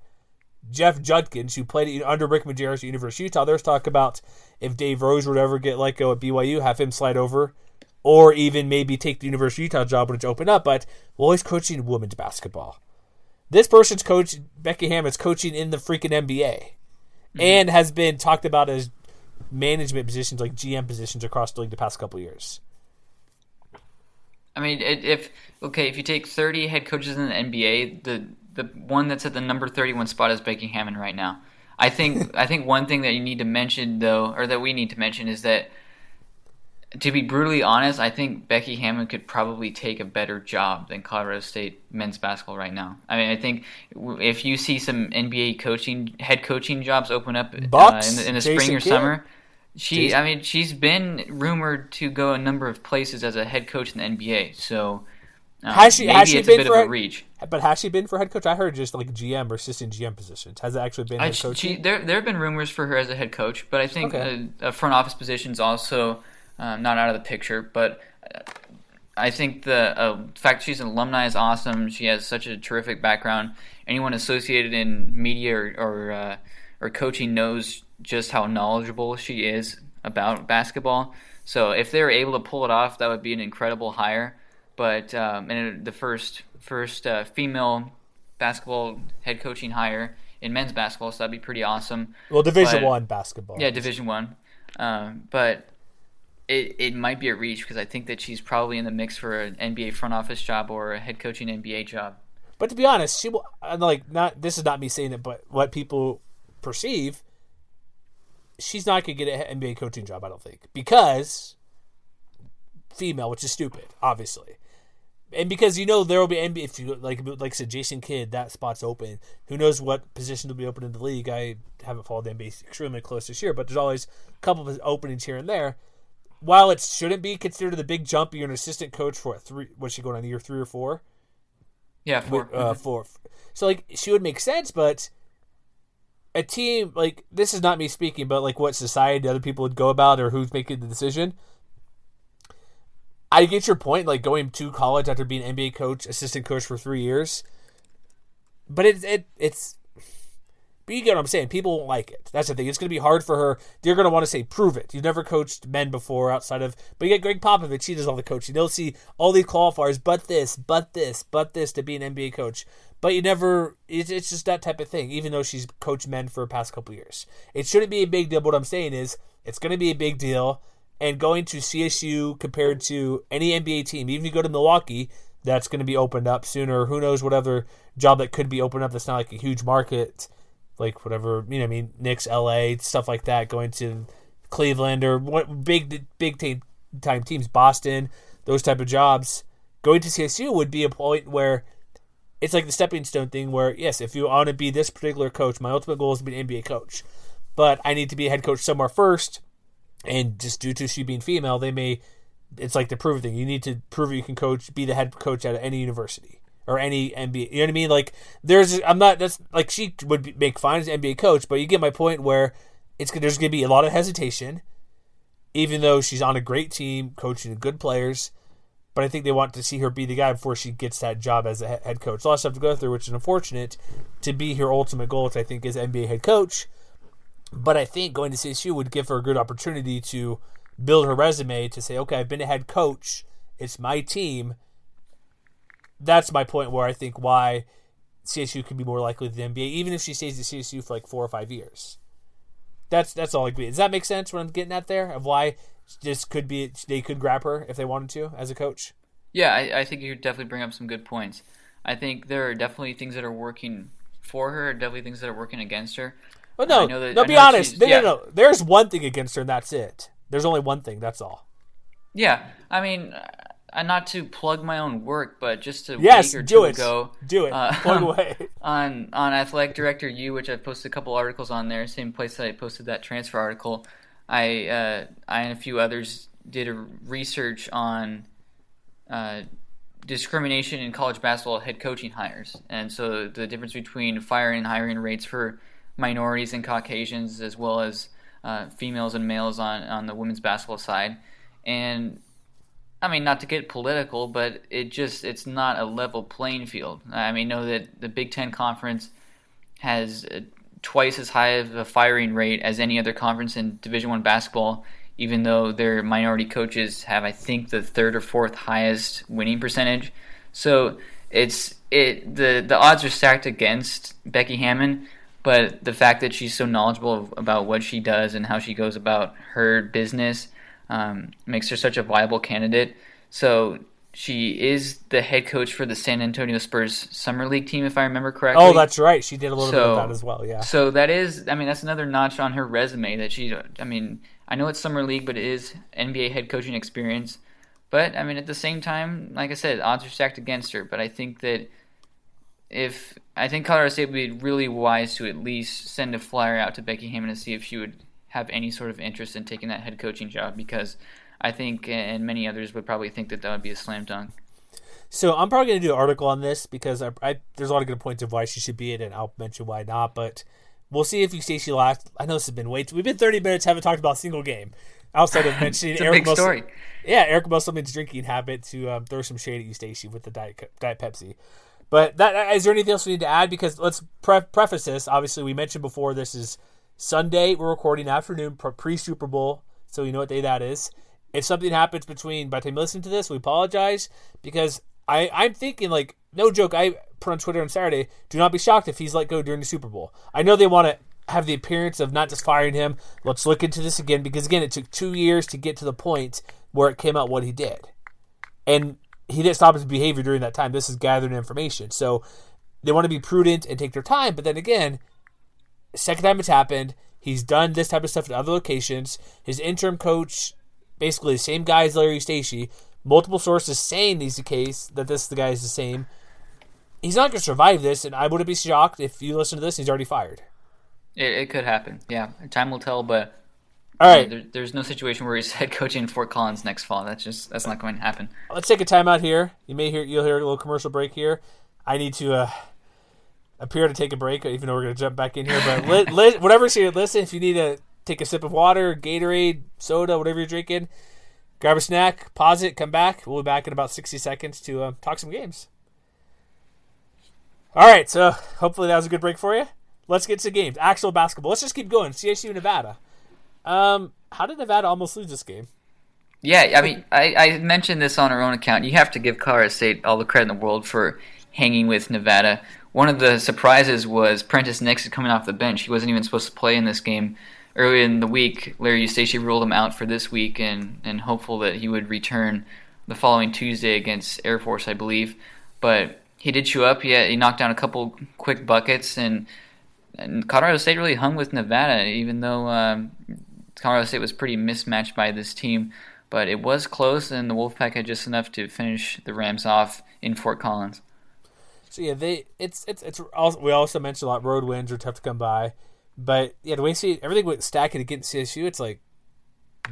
Jeff Judkins, who played under Rick Majerus at University of Utah. There's talk about if Dave Rose would ever get let go at BYU, have him slide over, or even maybe take the University of Utah job when it's open up. But well, he's coaching women's basketball. This person's coach, Becky Hammon's coaching in the freaking NBA, mm-hmm. and has been talked about as management positions, like GM positions across the league the past couple years. I mean, if okay, if you take 30 head coaches in the NBA, the the one that's at the number 31 spot is Becky Hammon right now. I think I think one thing that you need to mention though, or that we need to mention, is that to be brutally honest, I think Becky Hammon could probably take a better job than Colorado State men's basketball right now. I mean, I think if you see some NBA coaching head coaching jobs open up uh, in the, in the spring or Kidd. summer. She, Jason- I mean, she's been rumored to go a number of places as a head coach in the NBA. So um, Has she- has she been a bit for of a a- reach. But has she been for head coach? I heard just like GM or assistant GM positions. Has it actually been I, head coach? she, there, there have been rumors for her as a head coach, but I think Okay. a, a front office position is also um, not out of the picture. But uh, I think the uh, fact she's an alumni is awesome. She has such a terrific background. Anyone associated in media or or, uh, or coaching knows just how knowledgeable she is about basketball. So if they were able to pull it off, that would be an incredible hire. But um, and the first first uh, female basketball head coaching hire in men's basketball, so that'd be pretty awesome. well, Division but- One basketball. Yeah, Division One, um, but it it might be a reach because I think that she's probably in the mix for an NBA front office job or a head coaching NBA job. But to be honest, she will and, like not. This is not me saying it, but what people perceive, she's not gonna get an NBA coaching job. I don't think because female, which is stupid, obviously, and because you know there will be NBA. If you like, like I said, Jason Kidd, that spot's open. Who knows what position will be open in the league? I haven't followed the NBA extremely close this year, but there's always a couple of openings here and there. While it shouldn't be considered a big jump, you're an assistant coach for what, three. What's she going on year three or four? Yeah, for uh, for so like she would make sense, but a team like this is not me speaking, but like what society other people would go about or who's making the decision. I get your point, like going to college after being NBA coach, assistant coach for three years, but it's it it's. But you get what I'm saying. People won't like it. That's the thing. It's going to be hard for her. They're going to want to say, prove it. You've never coached men before outside of. But you get Gregg Popovich. He does all the coaching. They'll see all these qualifiers, but this, but this, but this to be an NBA coach. But you never. It's, it's just that type of thing. Even though she's coached men for the past couple years, it shouldn't be a big deal. What I'm saying is, it's going to be a big deal. And going to CSU compared to any NBA team, even if you go to Milwaukee, that's going to be opened up sooner. Who knows what other job that could be opened up that's not like a huge market like whatever you know. I mean, Knicks, L.A., stuff like that. Going to Cleveland or what big big time teams, Boston, those type of jobs. Going to CSU would be a point where it's like the stepping stone thing. Where yes, if you want to be this particular coach, my ultimate goal is to be an NBA coach, but I need to be a head coach somewhere first. And just due to she being female, they may. It's like the prove thing. You need to prove you can coach, be the head coach at any university or any NBA. You know what I mean? Like there's, I'm not. That's like she would be, make fine as NBA coach, but you get my point where it's there's going to be a lot of hesitation, even though she's on a great team, coaching good players. But I think they want to see her be the guy before she gets that job as a head coach. A lot of stuff to go through, which is unfortunate. To be her ultimate goal, which I think is NBA head coach. But I think going to CSU would give her a good opportunity to build her resume to say, okay, I've been a head coach. It's my team that's my point where I think why CSU could be more likely than the NBA, even if she stays at CSU for like four or five years. That's that's all I agree. Does that make sense? What I'm getting at there of why this could be they could grab her if they wanted to as a coach. Yeah, I, I think you definitely bring up some good points. I think there are definitely things that are working for her, definitely things that are working against her. Oh no, that- no. I Be honest. No, yeah. no, no. There's one thing against her, and that's it. There's only one thing. That's all. Yeah, I mean, uh, not to plug my own work, but just to Yes, week or do it. ago, Do it. uh, Plug away. on on Athletic Director U, which I've posted a couple articles on there, same place that I posted that transfer article. I uh, I and a few others did a research on uh, discrimination in college basketball head coaching hires, and so the difference between firing and hiring rates for minorities and Caucasians, as well as uh, females and males on on the women's basketball side, and I mean, not to get political, but it just it's not a level playing field. I mean, know that the Big Ten conference has uh, twice as high of a firing rate as any other conference in Division One basketball, even though their minority coaches have, I think, the third or fourth highest winning percentage. So it's it the the odds are stacked against Becky Hammon, but the fact that she's so knowledgeable about what she does and how she goes about her business um, makes her such a viable candidate. So she is the head coach for the San Antonio Spurs summer league team, if I remember correctly. Oh, that's right. She did a little bit of that as well. Yeah. So that is, I mean, that's another notch on her resume that she, I mean, I know it's summer league, but it is NBA head coaching experience. But I mean, at the same time, like I said, odds are stacked against her. But I think that if I think Colorado State would be really wise to at least send a flyer out to Becky Hammon to see if she would have any sort of interest in taking that head coaching job because I think and many others would probably think that that would be a slam dunk. So I'm probably going to do an article on this because I, I, there's a lot of good points of why she should be in it, and I'll mention why not. But we'll see if you stay she last. I know this has been way too. We've been 30 minutes, haven't talked about a single game outside of mentioning It's a Eric big Musel- story. Yeah, Eric Musselman's drinking habit to um, throw some shade at Eustachy, with the Diet, Diet Pepsi. But that is there anything else we need to add? Because let's pre- preface this. Obviously, we mentioned before this is Sunday. We're recording afternoon pre Super Bowl, so you know what day that is. If something happens between by the time you listen to this, we apologize because I I'm thinking like no joke. I put on Twitter on Saturday. Do not be shocked if he's let go during the Super Bowl. I know they want to have the appearance of not just firing him. Let's look into this again because again, it took two years to get to the point where it came out what he did, and he didn't stop his behavior during that time. This is gathering information, so they want to be prudent and take their time. But then again, second time it's happened. He's done this type of stuff at other locations. His interim coach, basically the same guy as Larry Eustachy. Multiple sources saying he's the case that this the guy is the same. He's not going to survive this, and I wouldn't be shocked if you listen to this. He's already fired. It, it could happen. Yeah, time will tell. But All right, there, there's no situation where he's head coaching Fort Collins next fall. That's just that's not going to happen. let's take a timeout here. You may hear you'll hear a little commercial break here. I need to uh, appear to take a break, even though we're going to jump back in here. But li- li- whatever's here, listen. If you need to take a sip of water, Gatorade, soda, whatever you're drinking, grab a snack, pause it, come back. We'll be back in about 60 seconds to uh, talk some games. All right, so hopefully that was a good break for you. Let's get to games. Actual basketball. Let's just keep going. CSU Nevada. Um, how did Nevada almost lose this game? Yeah, I mean, I, I mentioned this on our own account. You have to give Colorado State all the credit in the world for hanging with Nevada. One of the surprises was Prentiss Nixon coming off the bench. He wasn't even supposed to play in this game. Earlier in the week, Larry Eustachy ruled him out for this week and, and hopeful that he would return the following Tuesday against Air Force, I believe. But he did show up. He, had, he knocked down a couple quick buckets, and, and Colorado State really hung with Nevada, even though um, Colorado State was pretty mismatched by this team but it was close, and the Wolfpack had just enough to finish the Rams off in Fort Collins. So yeah, they it's it's it's also, we also mentioned a lot road wins are tough to come by, but yeah, the way see everything went stacking against CSU, it's like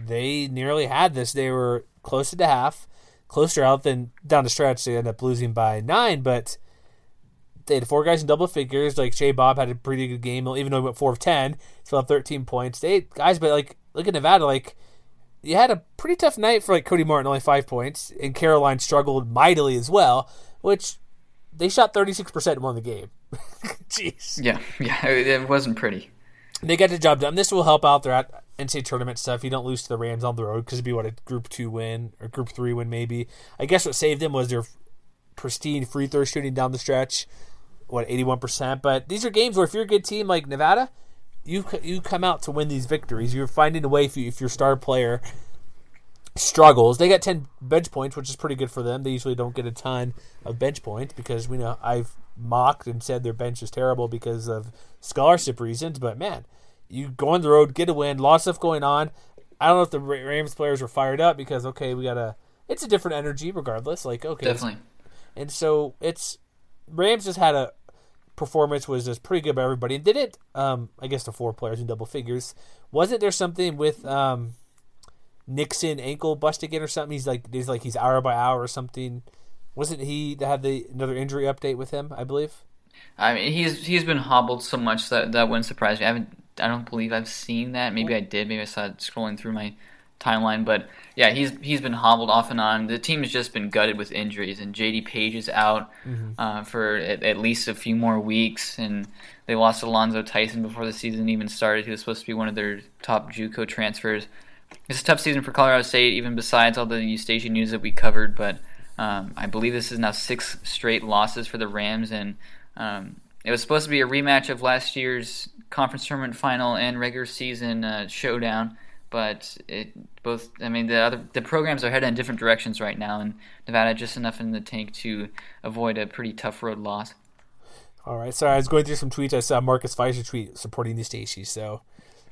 they nearly had this. They were closer to half, closer out than down the stretch. They end up losing by nine, but they had four guys in double figures. Like Che Bob had a pretty good game, even though he went four of ten, still have thirteen points. They had guys, but like look at Nevada, like you had a pretty tough night for like Cody Martin, only five points, and Caroline struggled mightily as well, which they shot 36% and won the game. Jeez. Yeah, yeah, it, wasn't pretty. They got the job done. This will help out their NCAA tournament stuff. You don't lose to the Rams on the road because it'd be what a Group Two win or Group Three win maybe. I guess what saved them was their pristine free throw shooting down the stretch, what 81%. But these are games where if you're a good team like Nevada, you you come out to win these victories. You're finding a way if, you, if your star player struggles. They got 10 bench points, which is pretty good for them. They usually don't get a ton of bench points because we know I've mocked and said their bench is terrible because of scholarship reasons. But man, you go on the road, get a win, lots of stuff going on. I don't know if the Rams players were fired up because okay, we gotta. It's a different energy, regardless. Like okay, Definitely. and so it's Rams just had a performance was just pretty good by everybody and did it. Um, I guess the four players in double figures. Wasn't there something with um, Nixon ankle busted again or something? He's like he's like he's hour by hour or something. Wasn't he that had the another injury update with him? I believe. I mean, he's he's been hobbled so much that that wouldn't surprise me. I haven't. I don't believe I've seen that. Maybe I did. Maybe I saw it scrolling through my timeline. But yeah, he's he's been hobbled off and on. The team has just been gutted with injuries, and J.D. Paige is out Mm-hmm. uh, for at, at least a few more weeks, and they lost Alonzo Tyson before the season even started. He was supposed to be one of their top JUCO transfers. It's a tough season for Colorado State, even besides all the Station news that we covered. But um, I believe this is now six straight losses for the Rams, and um, it was supposed to be a rematch of last year's conference tournament final and regular season uh, showdown. But it both, I mean, the other the programs are headed in different directions right now, and Nevada just enough in the tank to avoid a pretty tough road loss. All right. Sorry, I was going through some tweets. I saw Marcus Fisher tweet supporting the Stacey. So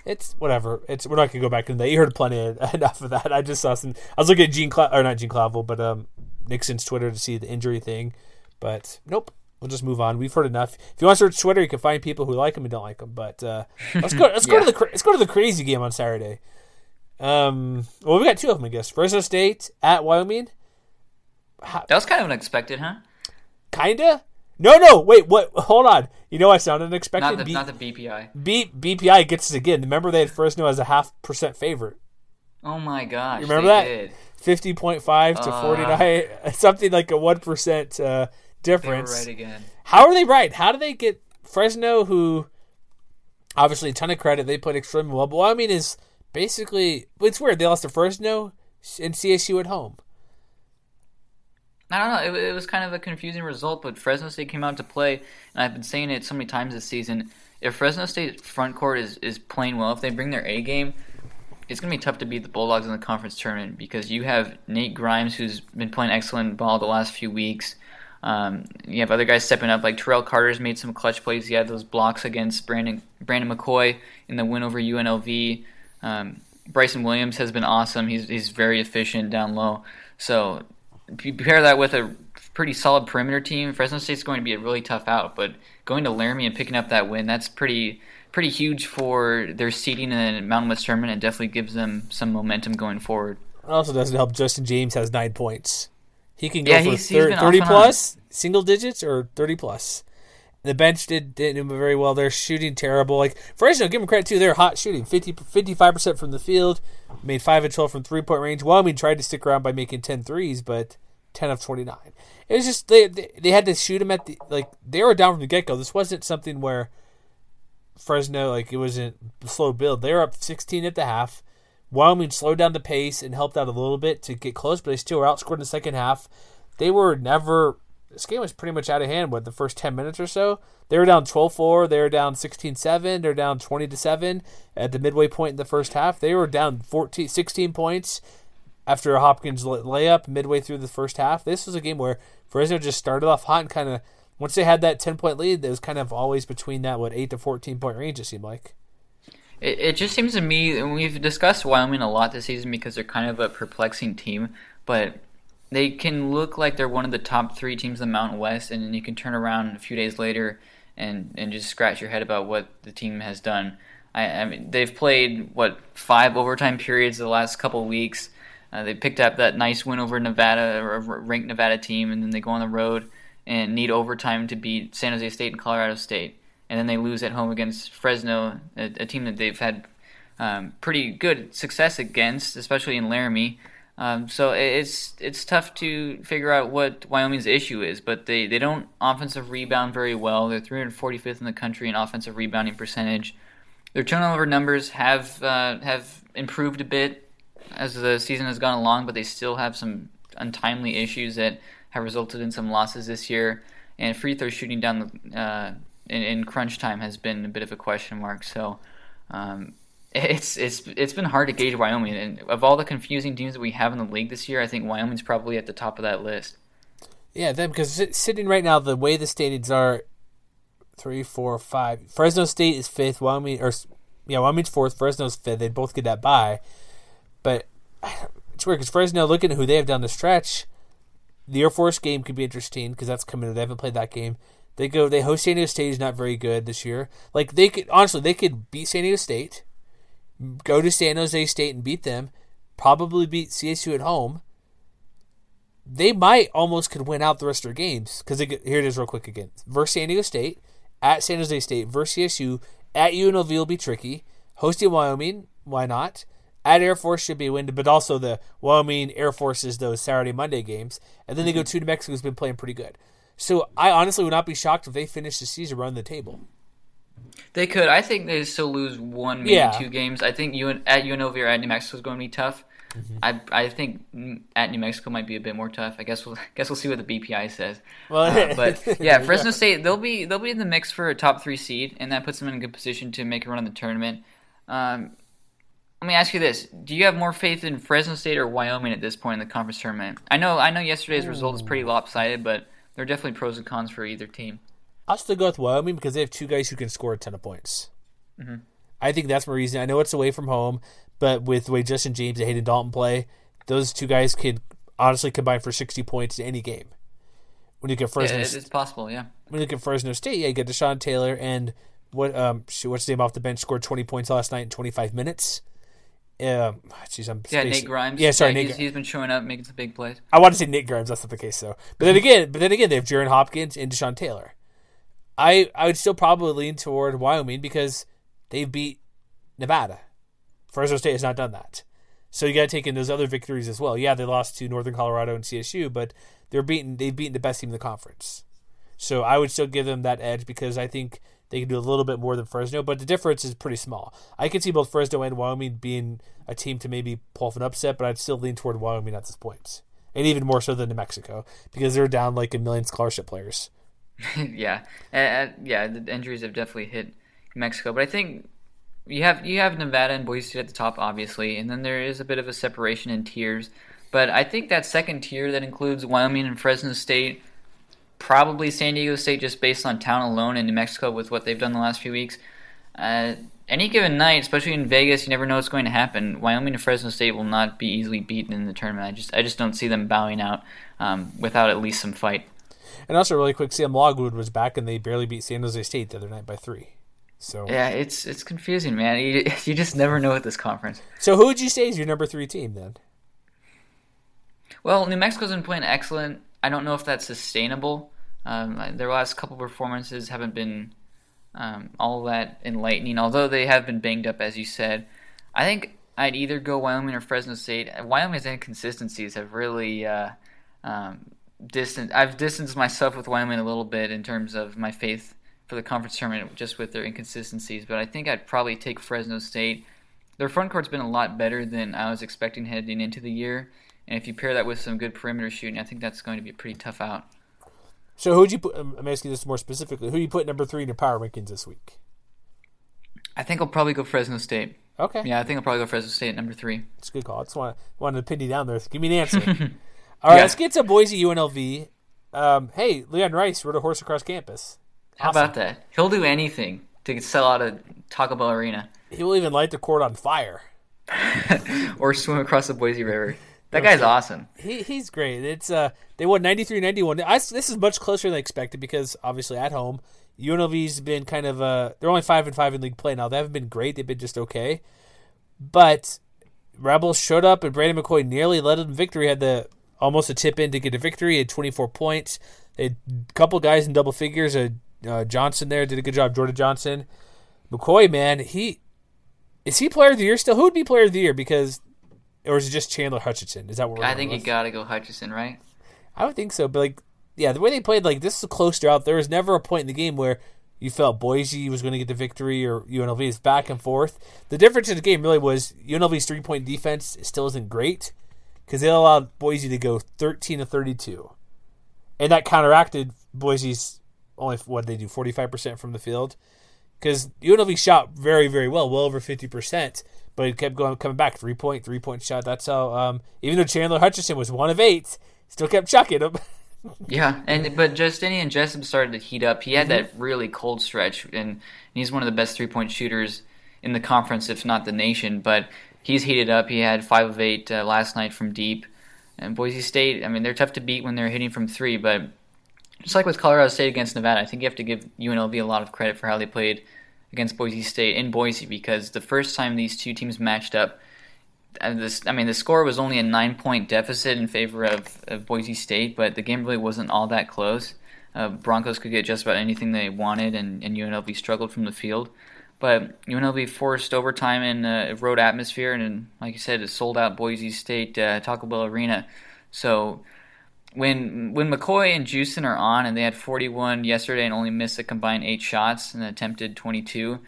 it's whatever. It's we're not gonna go back into that. You heard plenty of, enough of that. I just saw some. I was looking at Gian Cla- or not Gian Clavell, but um Nixon's Twitter to see the injury thing. But nope. We'll just move on. We've heard enough. If you want to search Twitter, you can find people who like him and don't like him. But uh, let's go. Let's go to the let's go to the crazy game on Saturday. Um, well, we got two of them, I guess. Fresno State at Wyoming. That was kind of unexpected, huh? Kinda. No, no. Wait. What? Hold on. You know, I sounded unexpected. Not the B- not the BPI. B- BPI gets us again. Remember they had Fresno as a half percent favorite. Oh my gosh! You remember they that? Did. Fifty point five to Uh. forty nine, something like a one percent uh, difference. right again. How are they right? How do they get Fresno, who obviously a ton of credit, they played extremely well. But Wyoming is basically it's weird. They lost their first no and CSU at home. I don't know. It, it was kind of a confusing result, but Fresno State came out to play, and I've been saying it so many times this season. If Fresno State front court is, is playing well, if they bring their A game, it's going to be tough to beat the Bulldogs in the conference tournament because you have Nate Grimes, who's been playing excellent ball the last few weeks. Um, you have other guys stepping up, like Terrell Carter's made some clutch plays. He had those blocks against Brandon Brandon McCoy in the win over UNLV. Um, Bryson Williams has been awesome. He's he's very efficient down low. So if you pair that with a pretty solid perimeter team, Fresno State's going to be a really tough out. But going to Laramie and picking up that win, that's pretty pretty huge for their seeding in the Mountain West tournament. and definitely gives them some momentum going forward. It also doesn't help. Justin James has nine points. He can go Yeah, for he's- he's thir- off on. plus, single digits, or thirty plus. The bench did didn't do very well. They're shooting terrible. Like Fresno, give them credit too. They're hot shooting 55 percent from the field, made five and twelve from three point range. Wyoming tried to stick around by making 10 threes, but ten of twenty nine. It was just they, they they had to shoot them at the like they were down from the get go. This wasn't something where Fresno like it wasn't a slow build. They were up sixteen at the half. Wyoming slowed down the pace and helped out a little bit to get close, but they still were outscored in the second half. They were never. This game was pretty much out of hand. What the first ten minutes or so, they were down 12-4. They were down 16-7. They're down twenty to seven at the midway point in the first half. They were down 14, 16 points after a Hopkins layup midway through the first half. This was a game where Fresno just started off hot and kind of once they had that ten point lead, it was kind of always between that what eight to fourteen point range. It seemed like. It, it just seems to me, and we've discussed Wyoming a lot this season because they're kind of a perplexing team, but they can look like they're one of the top three teams in the Mountain West, and then you can turn around a few days later and, and just scratch your head about what the team has done. I, I mean, they've played what five overtime periods the last couple weeks. Uh, they picked up that nice win over Nevada, or a ranked Nevada team, and then they go on the road and need overtime to beat San Jose State and Colorado State and then they lose at home against Fresno, a, a team that they've had um, pretty good success against, especially in Laramie. Um, so it's it's tough to figure out what Wyoming's issue is, but they, they don't offensive rebound very well. They're 345th in the country in offensive rebounding percentage. Their turnover numbers have uh, have improved a bit as the season has gone along, but they still have some untimely issues that have resulted in some losses this year. And free throw shooting down the uh, in, in crunch time has been a bit of a question mark. So um, it's it's it's been hard to gauge Wyoming. And of all the confusing teams that we have in the league this year, I think Wyoming's probably at the top of that list. Yeah, them because sitting right now, the way the standings are, three, four, five. Fresno State is fifth. Wyoming or yeah, Wyoming's fourth. Fresno's fifth. They both get that bye. But it's weird because Fresno, looking at who they have down the stretch, the Air Force game could be interesting because that's coming. They haven't played that game. They go. They host San Diego State is not very good this year. Like they could honestly, they could beat San Diego State, go to San Jose State and beat them, probably beat CSU at home. They might almost could win out the rest of their games because here it is real quick again versus San Diego State at San Jose State versus CSU at UNLV will be tricky. Hosting Wyoming, why not? At Air Force should be a win, but also the Wyoming Air Force is those Saturday Monday games, and then they go mm-hmm. to New Mexico, who's been playing pretty good. So I honestly would not be shocked if they finish the season running the table. They could. I think they still lose one, maybe yeah. two games. I think UN, at UNLV or at New Mexico is going to be tough. Mm-hmm. I I think at New Mexico might be a bit more tough. I guess we'll guess we'll see what the BPI says. Well, uh, but yeah, Fresno State they'll be they'll be in the mix for a top three seed, and that puts them in a good position to make a run in the tournament. Um, let me ask you this: Do you have more faith in Fresno State or Wyoming at this point in the conference tournament? I know I know yesterday's Ooh. result is pretty lopsided, but there are definitely pros and cons for either team. I'll still go with Wyoming because they have two guys who can score a ton of points. Mm-hmm. I think that's my reason. I know it's away from home, but with the way Justin James and Hayden Dalton play, those two guys could honestly combine for 60 points in any game. When you get Fresno, yeah, it's possible. Yeah. When you look at Fresno State, yeah, you get Deshon Taylor and what um what's his name off the bench scored 20 points last night in 25 minutes. Um, geez, I'm yeah, Nate Grimes. Yeah, sorry, yeah, Nate. He's, he's been showing up, making some big plays. I want to say Nate Grimes. That's not the case though. But then again, but then again, they have Jaron Hopkins and Deshon Taylor. I I would still probably lean toward Wyoming because they've beat Nevada. Fresno State has not done that. So you got to take in those other victories as well. Yeah, they lost to Northern Colorado and CSU, but they're beaten. They've beaten the best team in the conference. So I would still give them that edge because I think they can do a little bit more than Fresno, but the difference is pretty small. I can see both Fresno and Wyoming being a team to maybe pull off an upset, but I'd still lean toward Wyoming at this point, and even more so than New Mexico because they're down like a million scholarship players. yeah, uh, yeah, the injuries have definitely hit Mexico, but I think you have you have Nevada and Boise State at the top, obviously, and then there is a bit of a separation in tiers. But I think that second tier that includes Wyoming and Fresno State probably San Diego State just based on town alone in New Mexico with what they've done the last few weeks. Uh, any given night, especially in Vegas, you never know what's going to happen. Wyoming and Fresno State will not be easily beaten in the tournament. I just I just don't see them bowing out um, without at least some fight. And also, really quick, Sam Logwood was back, and they barely beat San Jose State the other night by three. So yeah, it's it's confusing, man. You, you just never know at this conference. So who would you say is your number three team then? Well, New Mexico's been playing excellent. I don't know if that's sustainable. Um, their last couple performances haven't been um, all that enlightening, although they have been banged up, as you said. I think I'd either go Wyoming or Fresno State. Wyoming's inconsistencies have really uh, um, distant. I've distanced myself with Wyoming a little bit in terms of my faith for the conference tournament, just with their inconsistencies. But I think I'd probably take Fresno State. Their front court's been a lot better than I was expecting heading into the year. And if you pair that with some good perimeter shooting, I think that's going to be a pretty tough out. So who'd you put? Um, I'm asking this more specifically. Who you put number three in your power rankings this week? I think I'll probably go Fresno State. Okay. Yeah, I think I'll probably go Fresno State at number three. It's a good call. I just want, wanted to pin you down there. Give me an answer. All right, yeah. let's get to Boise UNLV. Um, hey, Leon Rice rode a horse across campus. How about that? He'll do anything to sell out a Taco Bell arena. He will even light the court on fire. or swim across the Boise River. That guy's awesome. He he's great. It's uh they won 93-91. I, this is much closer than I expected because obviously at home UNLV's been kind of uh they're only 5 and 5 in league play now. They haven't been great. They've been just okay. But Rebels showed up and Brandon McCoy nearly led them victory. Had the almost a tip in to get a victory. He had 24 points. They had a couple guys in double figures. Uh, uh, Johnson there did a good job. Jordan Johnson. McCoy, man, he is he player of the year still? Who would be player of the year? Because or is it just Chandler Hutchison? Is that what we're I think with? you got to go Hutchinson, right? I would think so, but like, yeah, the way they played, like this is a close drought. There was never a point in the game where you felt Boise was going to get the victory or UNLV is back and forth. The difference in the game really was UNLV's three point defense still isn't great because they allowed Boise to go 13 to 32, and that counteracted Boise's only what they do 45 percent from the field because UNLV shot very very well, well over 50 percent but he kept going, coming back. Three point, three point shot. That's how. Um, even though Chandler Hutchison was one of eight, still kept chucking them. yeah, and but Justinian Jessup started to heat up. He had mm-hmm. that really cold stretch, and he's one of the best three point shooters in the conference, if not the nation. But he's heated up. He had five of eight uh, last night from deep. And Boise State, I mean, they're tough to beat when they're hitting from three, but just like with Colorado State against Nevada, I think you have to give UNLV a lot of credit for how they played against Boise State in Boise because the first time these two teams matched up, this, I mean, the score was only a nine point deficit in favor of, of Boise State, but the game really wasn't all that close. Uh, Broncos could get just about anything they wanted, and, and UNLV struggled from the field. But UNLV forced overtime in a road atmosphere, and like you said, it sold out Boise State uh, Taco Bell Arena. So when when McCoy and Juiston are on, and they had 41 yesterday and only missed a combined eight shots and attempted 22,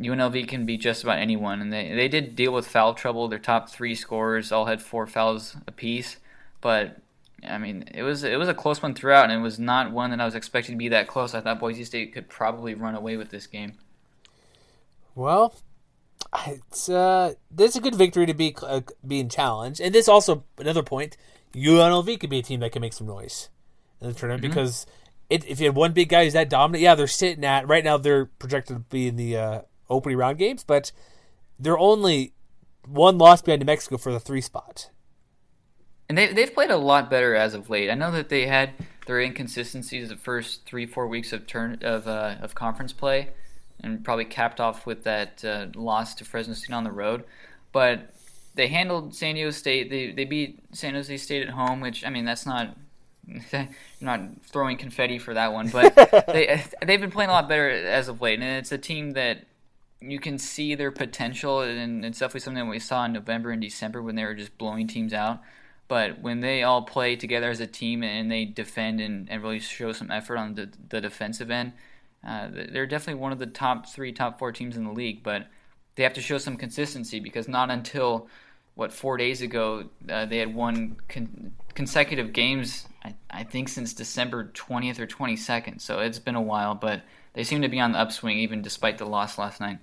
UNLV can be just about anyone. And they they did deal with foul trouble. Their top three scorers all had four fouls apiece, but I mean, it was it was a close one throughout, and it was not one that I was expecting to be that close. I thought Boise State could probably run away with this game. Well, it's uh, this is a good victory to be uh, being challenged, and this also another point. UNLV could be a team that can make some noise in the tournament mm-hmm. because it, if you have one big guy who's that dominant, yeah, they're sitting at right now. They're projected to be in the uh, opening round games, but they're only one loss behind New Mexico for the three spot. And they they've played a lot better as of late. I know that they had their inconsistencies the first three four weeks of turn of uh, of conference play and probably capped off with that uh, loss to Fresno State on the road. But they handled San Diego State. They they beat San Jose State at home, which I mean that's not not throwing confetti for that one, but they they've been playing a lot better as of late, and it's a team that you can see their potential, and it's definitely something we saw in November and December when they were just blowing teams out. But when they all play together as a team and they defend and, and really show some effort on the, the defensive end, uh, they're definitely one of the top three, top four teams in the league, but they have to show some consistency because not until what four days ago uh, they had won con- consecutive games. I, I, think since December 20th or 22nd, so it's been a while, but they seem to be on the upswing even despite the loss last night.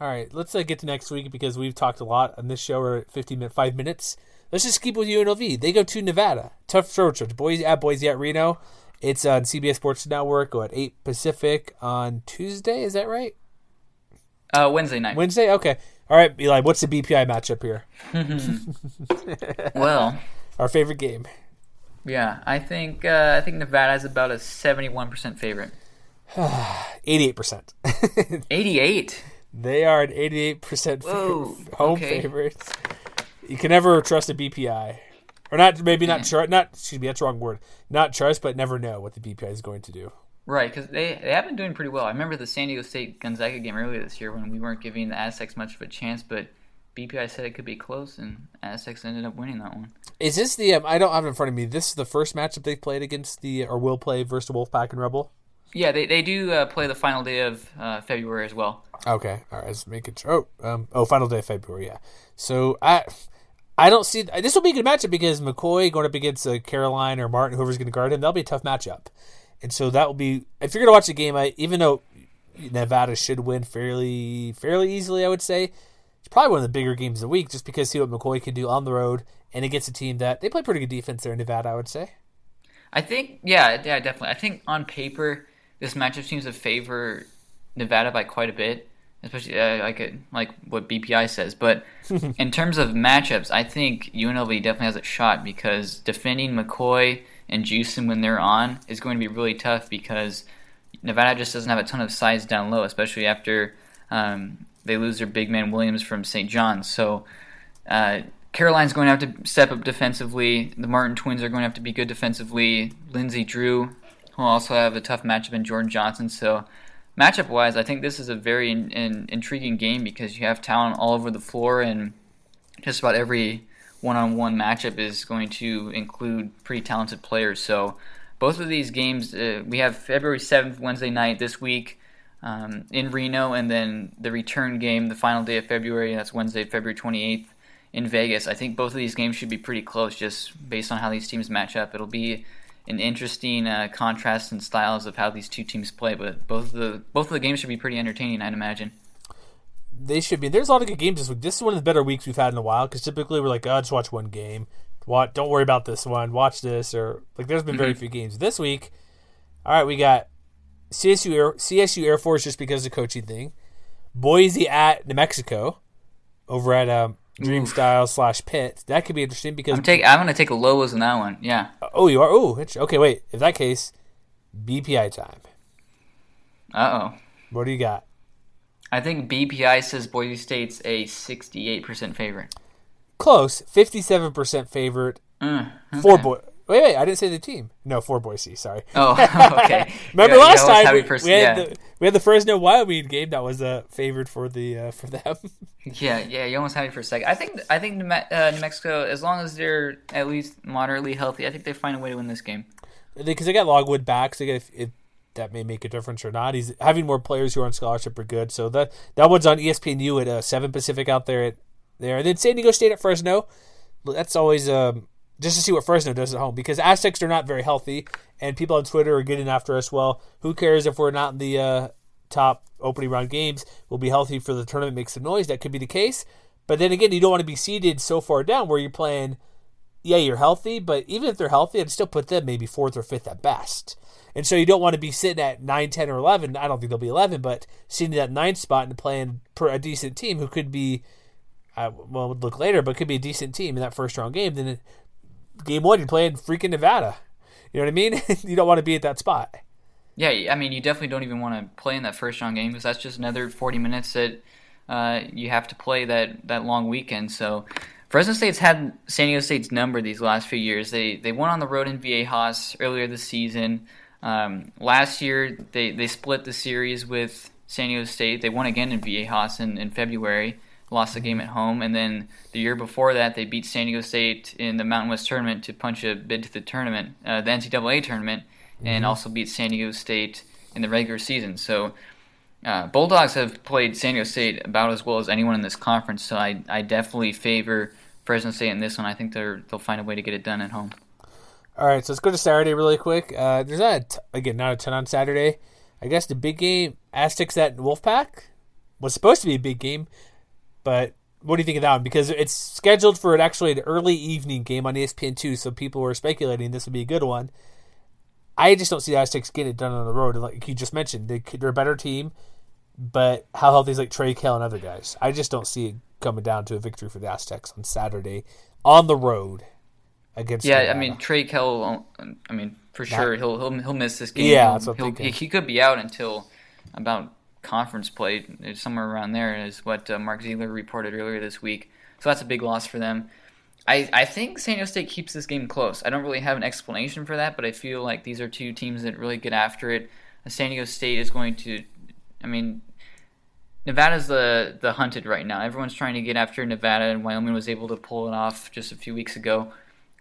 All right, let's uh, get to next week because we've talked a lot on this show. We're at 50 minute, five minutes. Let's just keep with UNLV. They go to Nevada, tough road trip. Boise at Boise at Reno. It's on CBS Sports Network at 8 Pacific on Tuesday. Is that right? Uh, Wednesday night. Wednesday? Okay. All right, Eli, what's the BPI matchup here? well, our favorite game. Yeah, I think uh, I think Nevada is about a 71% favorite. 88%. 88. They are an 88% Whoa, home okay. favorites. You can never trust a BPI or not maybe not trust not excuse me that's the wrong word not trust but never know what the BPI is going to do. Right, because they they have been doing pretty well. I remember the San Diego State Gonzaga game earlier this year when we weren't giving the Aztecs much of a chance, but BPI said it could be close, and Aztecs ended up winning that one. Is this the? Um, I don't have it in front of me. This is the first matchup they've played against the or will play versus the Wolfpack and Rebel. Yeah, they they do uh, play the final day of uh, February as well. Okay, all right. Let's make it. Oh, um, oh, final day of February. Yeah. So I I don't see this will be a good matchup because McCoy going up against uh, Caroline or Martin, whoever's going to guard him, that'll be a tough matchup. And so that will be if you're going to watch the game, I, even though Nevada should win fairly fairly easily, I would say it's probably one of the bigger games of the week just because see what McCoy can do on the road and against a team that they play pretty good defense there in Nevada, I would say. I think yeah, yeah, definitely. I think on paper this matchup seems to favor Nevada by quite a bit especially uh, like a, like what BPI says. But in terms of matchups, I think UNLV definitely has a shot because defending McCoy and Juiston when they're on is going to be really tough because Nevada just doesn't have a ton of size down low, especially after um, they lose their big man Williams from St. John's. So. Uh, Caroline's going to have to step up defensively. The Martin twins are going to have to be good defensively. Lindsey Drew will also have a tough matchup in Jordan Johnson. So matchup wise, I think this is a very in, in, intriguing game because you have talent all over the floor, and just about every one on one matchup is going to include pretty talented players. So, both of these games, uh, we have February 7th, Wednesday night this week um, in Reno, and then the return game, the final day of February, that's Wednesday, February 28th in Vegas. I think both of these games should be pretty close just based on how these teams match up. It'll be an interesting uh, contrast in styles of how these two teams play. But both of the both of the games should be pretty entertaining, I'd imagine. They should be. There's a lot of good games this week. This is one of the better weeks we've had in a while because typically we're like, oh, just watch one game. What? Don't worry about this one. Watch this. Or like, there's been very mm-hmm. few games this week. All right, we got CSU Air, CSU Air Force just because of the coaching thing. Boise at New Mexico over at um, Dreamstyle slash Pit. That could be interesting because I'm take. I'm gonna take a Lobos in that one. Yeah. oh, you are oh okay. Wait, in that case, BPI time. Uh oh. What do you got? I think BPI says Boise State's a 68% favorite. Close, fifty-seven percent favorite Mm, for okay. Wait, wait, I didn't say the team. No, for Boise. Sorry. Oh, okay. Remember you last time we, pers- we had yeah. the we had the Fresno Wyoming game that was uh, favored for the uh, for them. Yeah, yeah, you almost had me for a second. I think I think New, uh, New Mexico, as long as they're at least moderately healthy, I think they find a way to win this game. because they got Logwood back, so if, if that may make a difference or not. He's having more players who are on scholarship are good. So that that one's on ESPNU at uh, seven Pacific out there at there. And then San Diego State at Fresno. That's always um, just to see what Fresno does at home because Aztecs are not very healthy, and people on Twitter are getting after us. Well, who cares if we're not in the uh, top opening round games? We'll be healthy for the tournament. Make some noise. That could be the case. But then again, you don't want to be seeded so far down where you're playing yeah, you're healthy, but even if they're healthy, I'd still put them maybe fourth or fifth at best. And so you don't want to be sitting at 9, 10, or 11. I don't think they'll be 11, but sitting at that ninth spot and playing a decent team who could be, uh, well, we'll look later, but could be a decent team in that first round game. Then game one, you're playing freaking Nevada. You know what I mean? you don't want to be at that spot. Yeah, I mean, you definitely don't even want to play in that first round game because that's just another 40 minutes that uh, you have to play that, that long weekend. So Fresno State's had San Diego State's number these last few years. They they won on the road in Viejas earlier this season. Um, last year, they, they split the series with San Diego State. They won again in Viejas in, in February, lost the game at home. And then the year before that, they beat San Diego State in the Mountain West tournament to punch a bid to the tournament, uh, the NCAA tournament, and also beat San Diego State in the regular season. So uh, Bulldogs have played San Diego State about as well as anyone in this conference. So I, I definitely favor Fresno State in this one. I think they're, they'll find a way to get it done at home. All right, so let's go to Saturday really quick. Uh, there's not a t- again not a ton on Saturday. I guess the big game Aztecs at Wolfpack was supposed to be a big game, but what do you think of that one? Because it's scheduled for an actually an early evening game on ESPN two, so people were speculating this would be a good one. I just don't see the Aztecs getting it done on the road. Like you just mentioned, they, they're a better team, but how healthy is like Trey Kell and other guys? I just don't see it coming down to a victory for the Aztecs on Saturday on the road against. Yeah, I mean Trey Kell. I mean for sure he'll he'll he'll miss this game. Yeah, that's what he, he could be out until about conference play, somewhere around there, is what uh, Mark Ziegler reported earlier this week. So that's a big loss for them. I, I think San Diego State keeps this game close. I don't really have an explanation for that, but I feel like these are two teams that really get after it. San Diego State is going to, I mean, Nevada's the the hunted right now. Everyone's trying to get after Nevada, and Wyoming was able to pull it off just a few weeks ago.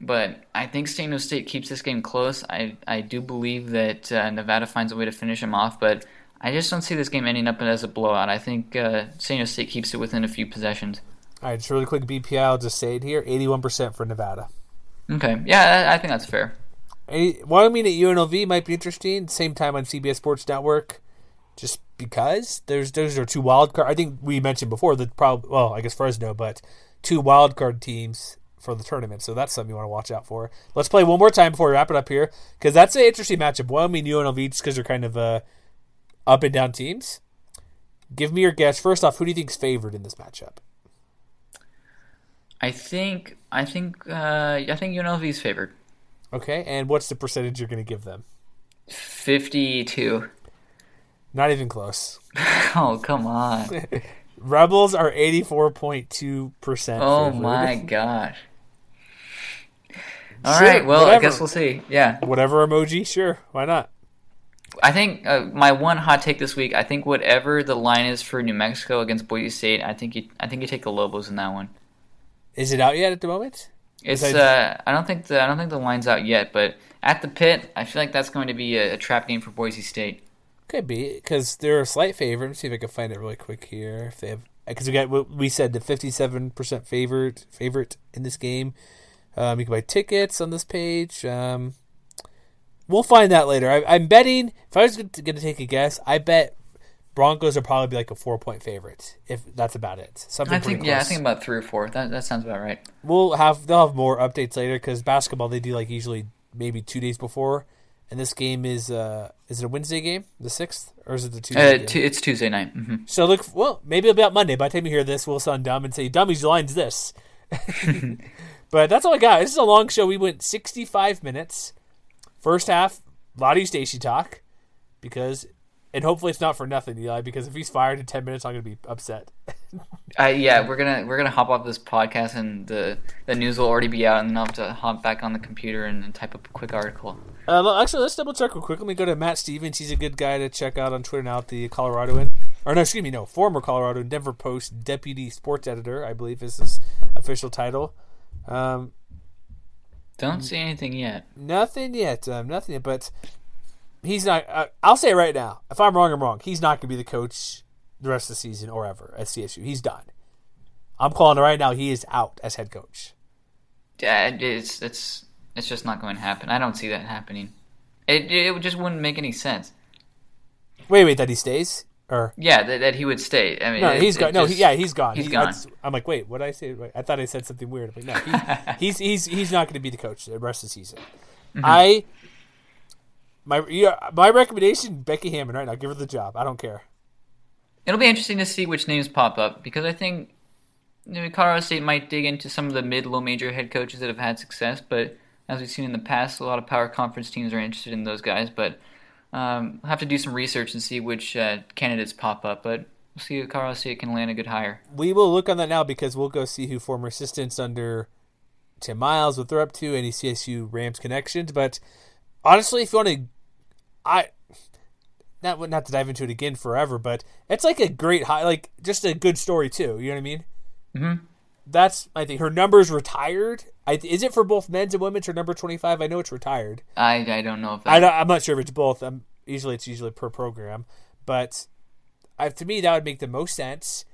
But I think San Diego State keeps this game close. I I do believe that uh, Nevada finds a way to finish them off, but I just don't see this game ending up as a blowout. I think uh, San Diego State keeps it within a few possessions. All right, just really quick BPI. I'll just say it here: eighty-one percent for Nevada. Okay, yeah, I, think that's fair. Wyoming at UNLV might be interesting. Same time on CBS Sports Network, just because there's those are two wild card. I think we mentioned before that probably well, I guess Fresno, but two wild card teams for the tournament. So that's something you want to watch out for. Let's play one more time before we wrap it up here because that's an interesting matchup. Wyoming UNLV just because they're kind of uh, up and down teams. Give me your guess. First off, who do you think's favored in this matchup? I think I think uh, I think UNLV's favored. Okay, and what's the percentage you're going to give them? Fifty-two. Not even close. Oh come on! Rebels are eighty four point two percent. Oh my gosh! All Sure, right, well I guess we'll see. Yeah, Whatever emoji, sure, why not? I think uh, my one hot take this week. I think whatever the line is for New Mexico against Boise State, I think you I think you take the Lobos in that one. Is it out yet at the moment? It's Besides- uh, I don't think the I don't think the line's out yet, but at the pit, I feel like that's going to be a, a trap game for Boise State. Could be because they're a slight favorite. Let me see if I can find it really quick here. If they have, because we got we said the fifty seven percent favorite favorite in this game. Um, you can buy tickets on this page. Um, we'll find that later. I, I'm betting. If I was going to take a guess, I bet Broncos are probably be like a four point favorite. If that's about it, something I think close. yeah, I think about three or four. That that sounds about right. we'll have they'll have more updates later because basketball they do like usually maybe two days before and this game is uh is it a Wednesday game, the sixth, or is it the Tuesday? Uh, game? t- it's Tuesday night. hmm So look, well, maybe it'll be out Monday. By the time you hear this, we'll sound dumb and say, "Dummies, line's this." but that's all I got. This is a long show. We went 65 minutes. First half, a lot of Stacy talk, because, and hopefully it's not for nothing, Eli. Because if he's fired in 10 minutes, I'm gonna be upset. Uh, yeah, we're gonna we're gonna hop off this podcast, and the the news will already be out, and then I'll have to hop back on the computer and, and type up a quick article. Um, actually, let's double check real quick. Let me go to Matt Stevens. He's a good guy to check out on Twitter now. The Coloradoan, or no, excuse me, no, former Colorado and Denver Post deputy sports editor, I believe is his official title. Um, Don't see anything yet. Nothing yet. Um, nothing yet. But he's not. Uh, I'll say it right now. If I'm wrong, I'm wrong. He's not going to be the coach the rest of the season or ever at CSU. He's done. I'm calling it right now. He is out as head coach. Yeah, it's it's it's just not going to happen. I don't see that happening. It it just wouldn't make any sense. Wait, wait, that he stays or Yeah, that, that he would stay. I mean, no? it- he's gone. No, just- he, yeah, he's gone. He's He- gone. I, am like, wait, what did I say? I thought I said something weird. I'm like, no, he, he's he's he's not going to be the coach the rest of the season. Mm-hmm. I my yeah, my recommendation: Becky Hammon. Right now, give her the job. I don't care. It'll be interesting to see which names pop up because I think you know, Colorado State might dig into some of the mid low major head coaches that have had success, but as we've seen in the past, a lot of power conference teams are interested in those guys. But um, we'll have to do some research and see which uh, candidates pop up. But we'll see if Colorado State can land a good hire. we will look on that now because we'll go see who former assistants under Tim Miles, what they're up to, any CSU Rams connections. But honestly, if you want to, I not not to dive into it again forever, but it's like a great high, like just a good story too. You know what I mean? Mhm. That's I think her number's retired. I, is it for both men's and women's? Her number twenty five. I know it's retired. I, I don't know if I don't, I'm not sure if it's both. Um, usually it's usually per program, but I, to me that would make the most sense.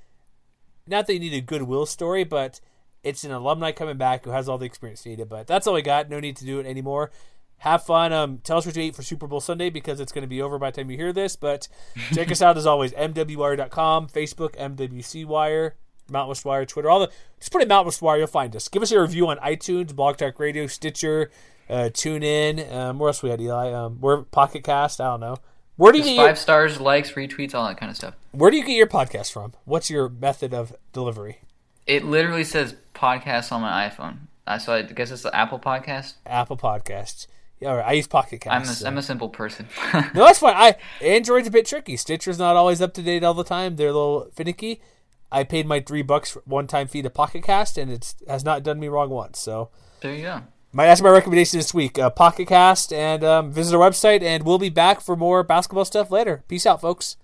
Not that you need a goodwill story, but it's an alumni coming back who has all the experience needed. But that's all we got. No need to do it anymore. Have fun. Um, tell us what you ate for Super Bowl Sunday because it's going to be over by the time you hear this. But check us out as always. MWWire.com, Facebook, MWC Wire, Mount West Wire, Twitter. All the just put in Mount West Wire, you'll find us. Give us a review on iTunes, Blog Talk Radio, Stitcher, uh, Tune In. Um, where else we had Eli? Um, we're Pocket Cast. I don't know. Where do you get your, five stars, likes, retweets, all that kind of stuff. Where do you get your podcast from? What's your method of delivery? It literally says podcast on my iPhone. Uh, so I guess it's the Apple Podcast. Apple Podcasts. Yeah, right. I use Pocket I'm Cast. a, so- I'm a simple person. No, that's fine. I Android's a bit tricky. Stitcher's not always up to date all the time. They're a little finicky. I paid my three bucks one time fee to Pocket Cast, and it has not done me wrong once. So there you go. my that's my recommendation this week. Uh, Pocket Cast, and um, visit our website, and we'll be back for more basketball stuff later. Peace out, folks.